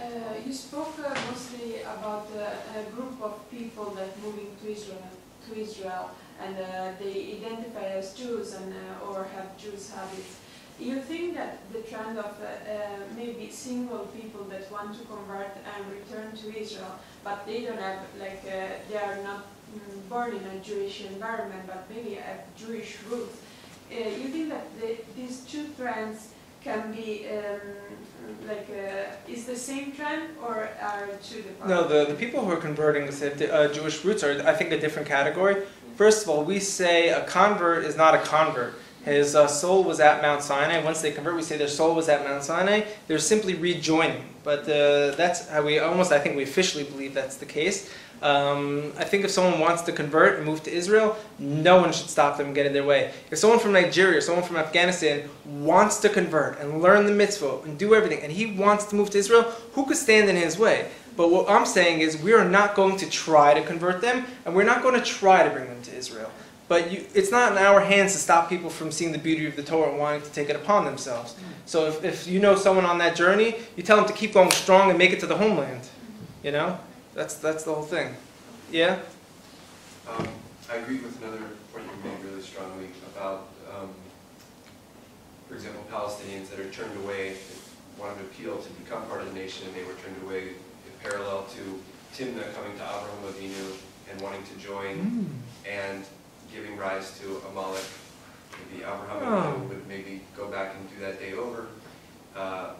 Uh, you spoke uh, mostly about a group of people that moving to Israel, to Israel, and uh, they identify as Jews and uh, or have Jewish habits. You think that the trend of uh, maybe single people that want to convert and return to Israel, but they don't have like they are not mm, born in a Jewish environment, but maybe have Jewish roots. You think that the, these two trends can be um, like uh, is the same trend or are two different? No, the, the people who are converting say, uh, Jewish roots are, I think, a different category. First of all, we say a convert is not a convert. His uh, soul was at Mount Sinai. Once they convert, we say their soul was at Mount Sinai. They're simply rejoining. But uh, that's how we almost, I think we officially believe that's the case. Um, I think if someone wants to convert and move to Israel, no one should stop them and get in their way. If someone from Nigeria, someone from Afghanistan wants to convert and learn the mitzvah and do everything, and he wants to move to Israel, who could stand in his way? But what I'm saying is, we are not going to try to convert them, and we're not going to try to bring them to Israel. But you, it's not in our hands to stop people from seeing the beauty of the Torah and wanting to take it upon themselves. So if, if you know someone on that journey, you tell them to keep going strong and make it to the homeland. You know, that's that's the whole thing. Yeah. Um, I agree with another point you made really strongly about, um, for example, Palestinians that are turned away, wanted to appeal to become part of the nation, and they were turned away parallel to Timna coming to Avraham Avinu and wanting to join and giving rise to Amalek. Maybe Abraham Avinu would maybe go back and do that day over. Uh,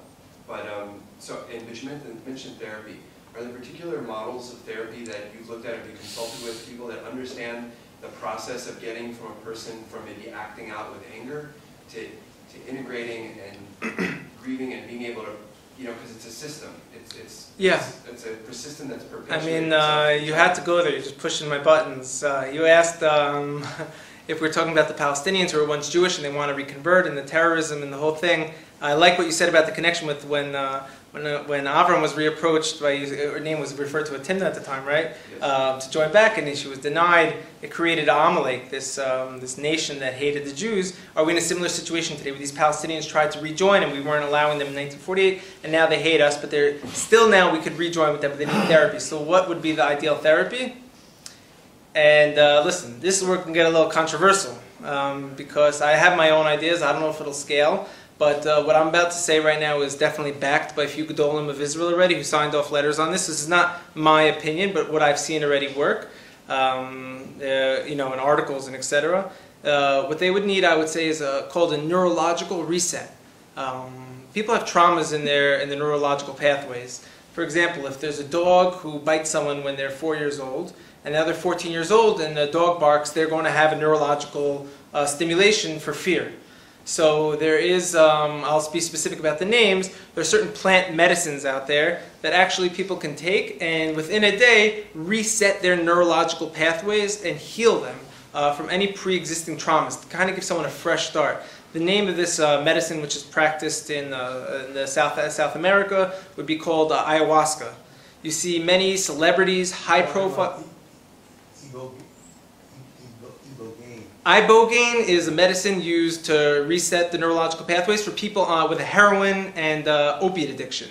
But, um, so, and but you mentioned, mentioned therapy. Are there particular models of therapy that you've looked at or you consulted with people that understand the process of getting from a person from maybe acting out with anger to, to integrating and grieving and being able to, you know, because it's a system. It's, it's, Yeah. it's, it's a system that's perpetual. I mean, uh, you had to go there. You're just pushing my buttons. Uh, you asked um, if we're talking about the Palestinians who were once Jewish and they want to reconvert and the terrorism and the whole thing. I like what you said about the connection with when uh, when uh, when Avram was reapproached by her name was referred to as Timna at the time, right? Yes. Uh, to join back, and she was denied. It created Amalek, this um, this nation that hated the Jews. Are we in a similar situation today, where these Palestinians tried to rejoin and we weren't allowing them in 1948, and now they hate us, but they're still now we could rejoin with them, but they need therapy. So, what would be the ideal therapy? And uh, listen, this is where it can get a little controversial um, because I have my own ideas. I don't know if it'll scale. But uh, what I'm about to say right now is definitely backed by a few Gedolim of Israel already who signed off letters on this. This is not my opinion, but what I've seen already work, um, uh, you know, in articles and etc. Uh, what they would need, I would say, is a, called a neurological reset. Um, people have traumas in their in the neurological pathways. For example, if there's a dog who bites someone when they're four years old, and now they're 14 years old, and the dog barks, they're going to have a neurological uh, stimulation for fear. So there is, um, I'll be specific about the names, there are certain plant medicines out there that actually people can take and within a day reset their neurological pathways and heal them uh, from any pre-existing traumas, to kind of give someone a fresh start. The name of this uh, medicine, which is practiced in, uh, in the South, South America, would be called uh, ayahuasca. You see many celebrities, high profile... Ibogaine is a medicine used to reset the neurological pathways for people uh, with a heroin and uh, opiate addiction.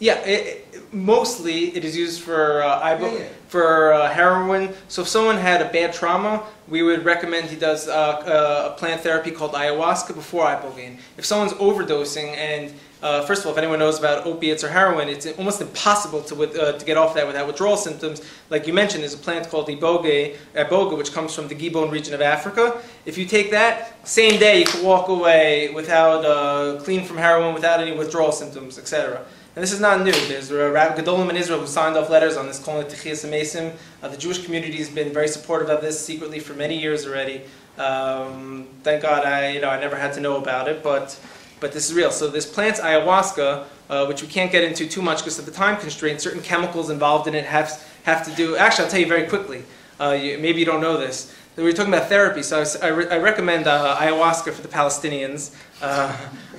Yeah, it, it- mostly it is used for uh, ibo- Yeah, yeah. for uh, heroin. So if someone had a bad trauma, we would recommend he does uh, uh, a plant therapy called ayahuasca before ibogaine. If someone's overdosing and uh, first of all, if anyone knows about opiates or heroin, it's almost impossible to, with, uh, to get off that without withdrawal symptoms. Like you mentioned, there's a plant called iboga, iboga, which comes from the Gabon region of Africa. If you take that, same day you can walk away without uh, clean from heroin, without any withdrawal symptoms, etc. And this is not new. There's a Rabbi Gedolim in Israel who signed off letters on this, calling it Techias Amesim. Uh, the Jewish community has been very supportive of this secretly for many years already. Um, thank God I, you know, I never had to know about it, but, but this is real. So this plant's ayahuasca, uh, which we can't get into too much because of the time constraint, certain chemicals involved in it have, have to do, actually I'll tell you very quickly, uh, you, maybe you don't know this. We were talking about therapy, so I, was- I, re- I recommend uh, ayahuasca for the Palestinians. Uh,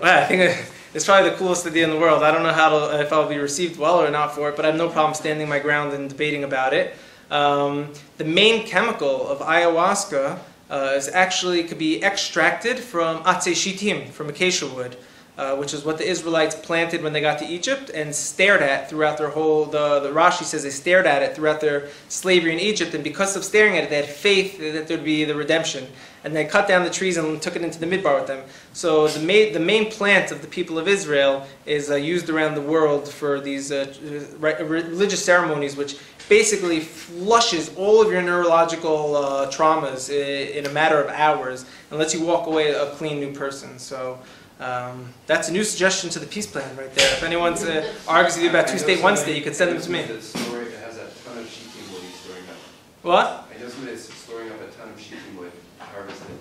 well, I think it's probably the coolest idea in the world. I don't know how to, if I'll be received well or not for it, but I have no problem standing my ground and debating about it. Um, the main chemical of ayahuasca uh, is actually could be extracted from atse shitim, from acacia wood, uh, which is what the Israelites planted when they got to Egypt and stared at throughout their whole. The, the Rashi says they stared at it throughout their slavery in Egypt, and because of staring at it, they had faith that there'd be the redemption. And they cut down the trees and took it into the midbar with them. So the main, the main plant of the people of Israel is uh, used around the world for these uh, re- religious ceremonies, which basically flushes all of your neurological uh, traumas in a matter of hours and lets you walk away a clean new person. So um, that's a new suggestion to the peace plan right there. If anyone's uh, argues with you about two-state, one-state, you could send them to me. somebody that's storing- that has a ton of shitim wood he's storing up. What? I know somebody that's storing up a ton of shitim wood. harvested.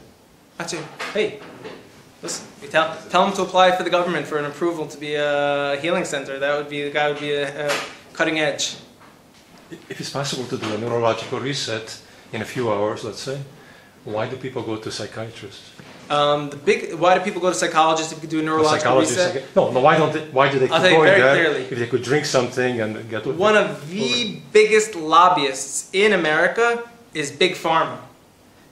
That's. Hey, listen, you tell, tell them to apply for the government for an approval to be a healing center. That would be, the guy would be a, a cutting edge. If it's possible to do a neurological reset in a few hours, let's say, why do people go to psychiatrists? Um, the big, why do people go to psychologists if you could do a neurological reset? No, no, why don't they, why do they keep I'll tell you very clearly. if they could drink something and get One of the biggest lobbyists in America is Big Pharma.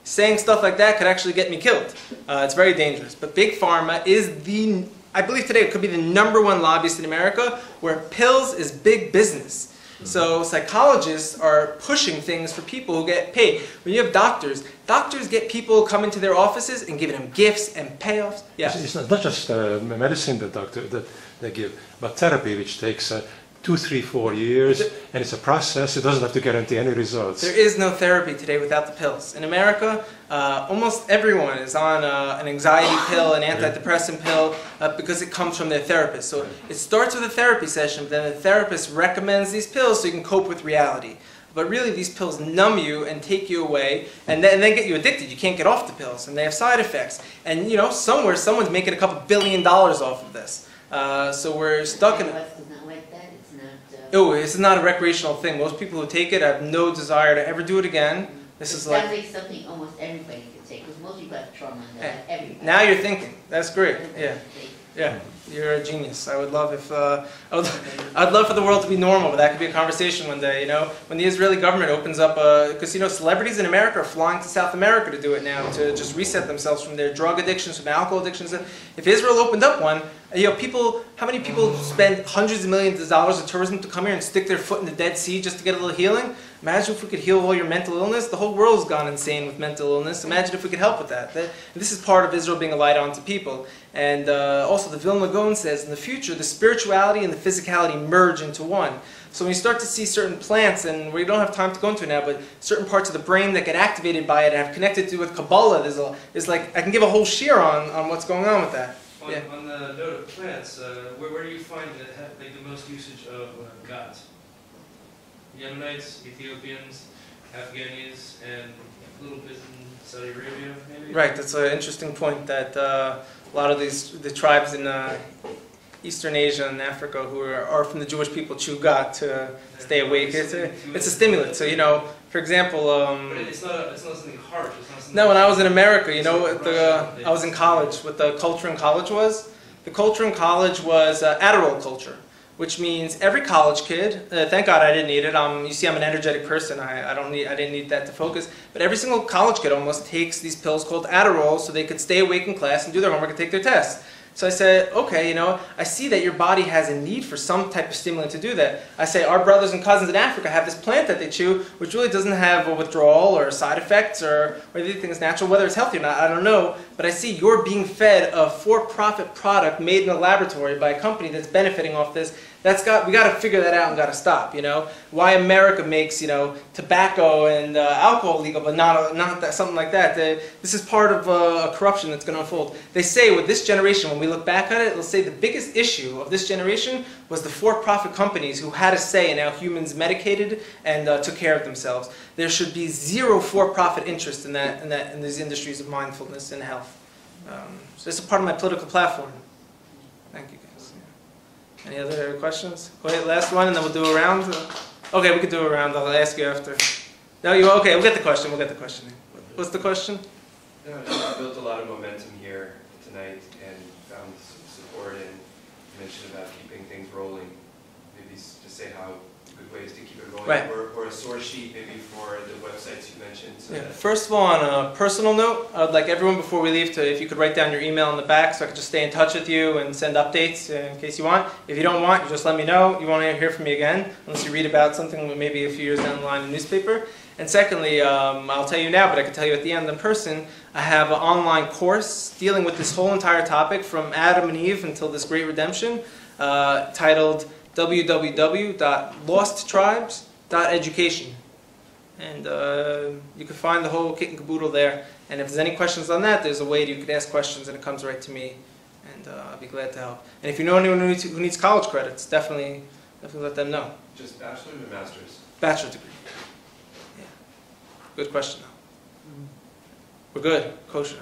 Saying stuff like that could actually get me killed. Uh, it's very dangerous. But Big Pharma is the, I believe today it could be the number one lobbyist in America where pills is big business. So psychologists are pushing things for people who get paid. When you have doctors, doctors get people come into their offices and giving them gifts and payoffs. Yeah. It's, not just uh, medicine that doctor that they give, but therapy, which takes uh, two, three, four years, and it's a process. It doesn't have to guarantee any results. There is no therapy today without the pills. In America, uh, almost everyone is on uh, an anxiety pill, an antidepressant pill, uh, because it comes from their therapist. So it starts with a therapy session, but then the therapist recommends these pills so you can cope with reality. But really, these pills numb you and take you away, and then, and then get you addicted. You can't get off the pills, and they have side effects. And you know, somewhere someone's making a couple billion dollars off of this. Uh, so we're stuck in. a- It's not like that, it's not, uh. Oh, is not a recreational thing. Most people who take it have no desire to ever do it again. This is like. like something almost everybody can take, because most people have trauma eh, everybody. Now you're thinking. That's great. Yeah. Yeah. You're a genius. I would love if uh, I would, I'd love for the world to be normal, but that could be a conversation one day. You know, when the Israeli government opens up, because you know, celebrities in America are flying to South America to do it now to just reset themselves from their drug addictions, from alcohol addictions. If Israel opened up one, you know, people, how many people spend hundreds of millions of dollars in tourism to come here and stick their foot in the Dead Sea just to get a little healing? Imagine if we could heal all your mental illness. The whole world's gone insane with mental illness. Imagine if we could help with that. That- This is part of Israel being a light onto people. And uh, also, the Vilna Gaon says in the future, the spirituality and the physicality merge into one. So when you start to see certain plants, and we don't have time to go into it now, but certain parts of the brain that get activated by it and have connected to with Kabbalah, there's a, is like I can give a whole shiur on, on what's going on with that. On, Yeah. on the note of plants, uh, where, where do you find that have like the most usage of uh, gods? Yemenites, Ethiopians, Afghanis, and a little bit in Saudi Arabia, maybe? Right, that's an interesting point that uh, a lot of these the tribes in uh, Eastern Asia and Africa who are, are from the Jewish people chew gut to stay awake. It's a, it's a stimulant. So you know, for example, um, But it's not, it's not something harsh, not no, when I was in America, you know, what the, I was in college. What the culture in college was? The culture in college was uh, Adderall culture, which means every college kid. Uh, thank God I didn't need it. Um, you see, I'm an energetic person. I, I don't need. I didn't need that to focus. But every single college kid almost takes these pills called Adderall so they could stay awake in class and do their homework and take their tests. So I said, okay, you know, I see that your body has a need for some type of stimulant to do that. I say, our brothers and cousins in Africa have this plant that they chew, which really doesn't have a withdrawal or side effects or, or they think it's natural. Whether it's healthy or not, I don't know. But I see you're being fed a for-profit product made in a laboratory by a company that's benefiting off this. That's got we got to figure that out and got to stop. You know why America makes you know tobacco and uh, alcohol legal, but not not that, something like that. Uh, this is part of uh, a corruption that's going to unfold. They say with this generation, when we look back at it, they'll say the biggest issue of this generation was the for-profit companies who had a say in how humans medicated and uh, took care of themselves. There should be zero for-profit interest in that in that in these industries of mindfulness and health. Um, so it's a part of my political platform. Thank you guys. Any other questions? Wait, last one, and then we'll do a round. Okay, we could do a round. I'll ask you after. No, you okay? We'll get the question. We'll get the question. What's the question? No, you built a lot of momentum here tonight and found some support and mentioned about keeping things rolling. Maybe just say how ways to keep it rolling. Right. Or, or a source sheet maybe for the websites you mentioned. So Yeah. First of all, on a personal note, I'd like everyone before we leave to, if you could write down your email in the back, so I could just stay in touch with you and send updates in case you want. If you don't want, you just let me know. You won't hear from me again unless you read about something maybe a few years down the line in a newspaper. And secondly, um, I'll tell you now, but I can tell you at the end in person. I have an online course dealing with this whole entire topic from Adam and Eve until this great redemption, uh, titled www.losttribes.education. And uh, you can find the whole kit and caboodle there. And if there's any questions on that, there's a way you can ask questions and it comes right to me. And uh, I'll be glad to help. And if you know anyone who needs, who needs college credits, definitely, definitely let them know. just bachelor's or master's? Bachelor's degree. Yeah. Good question. though. We're good, kosher.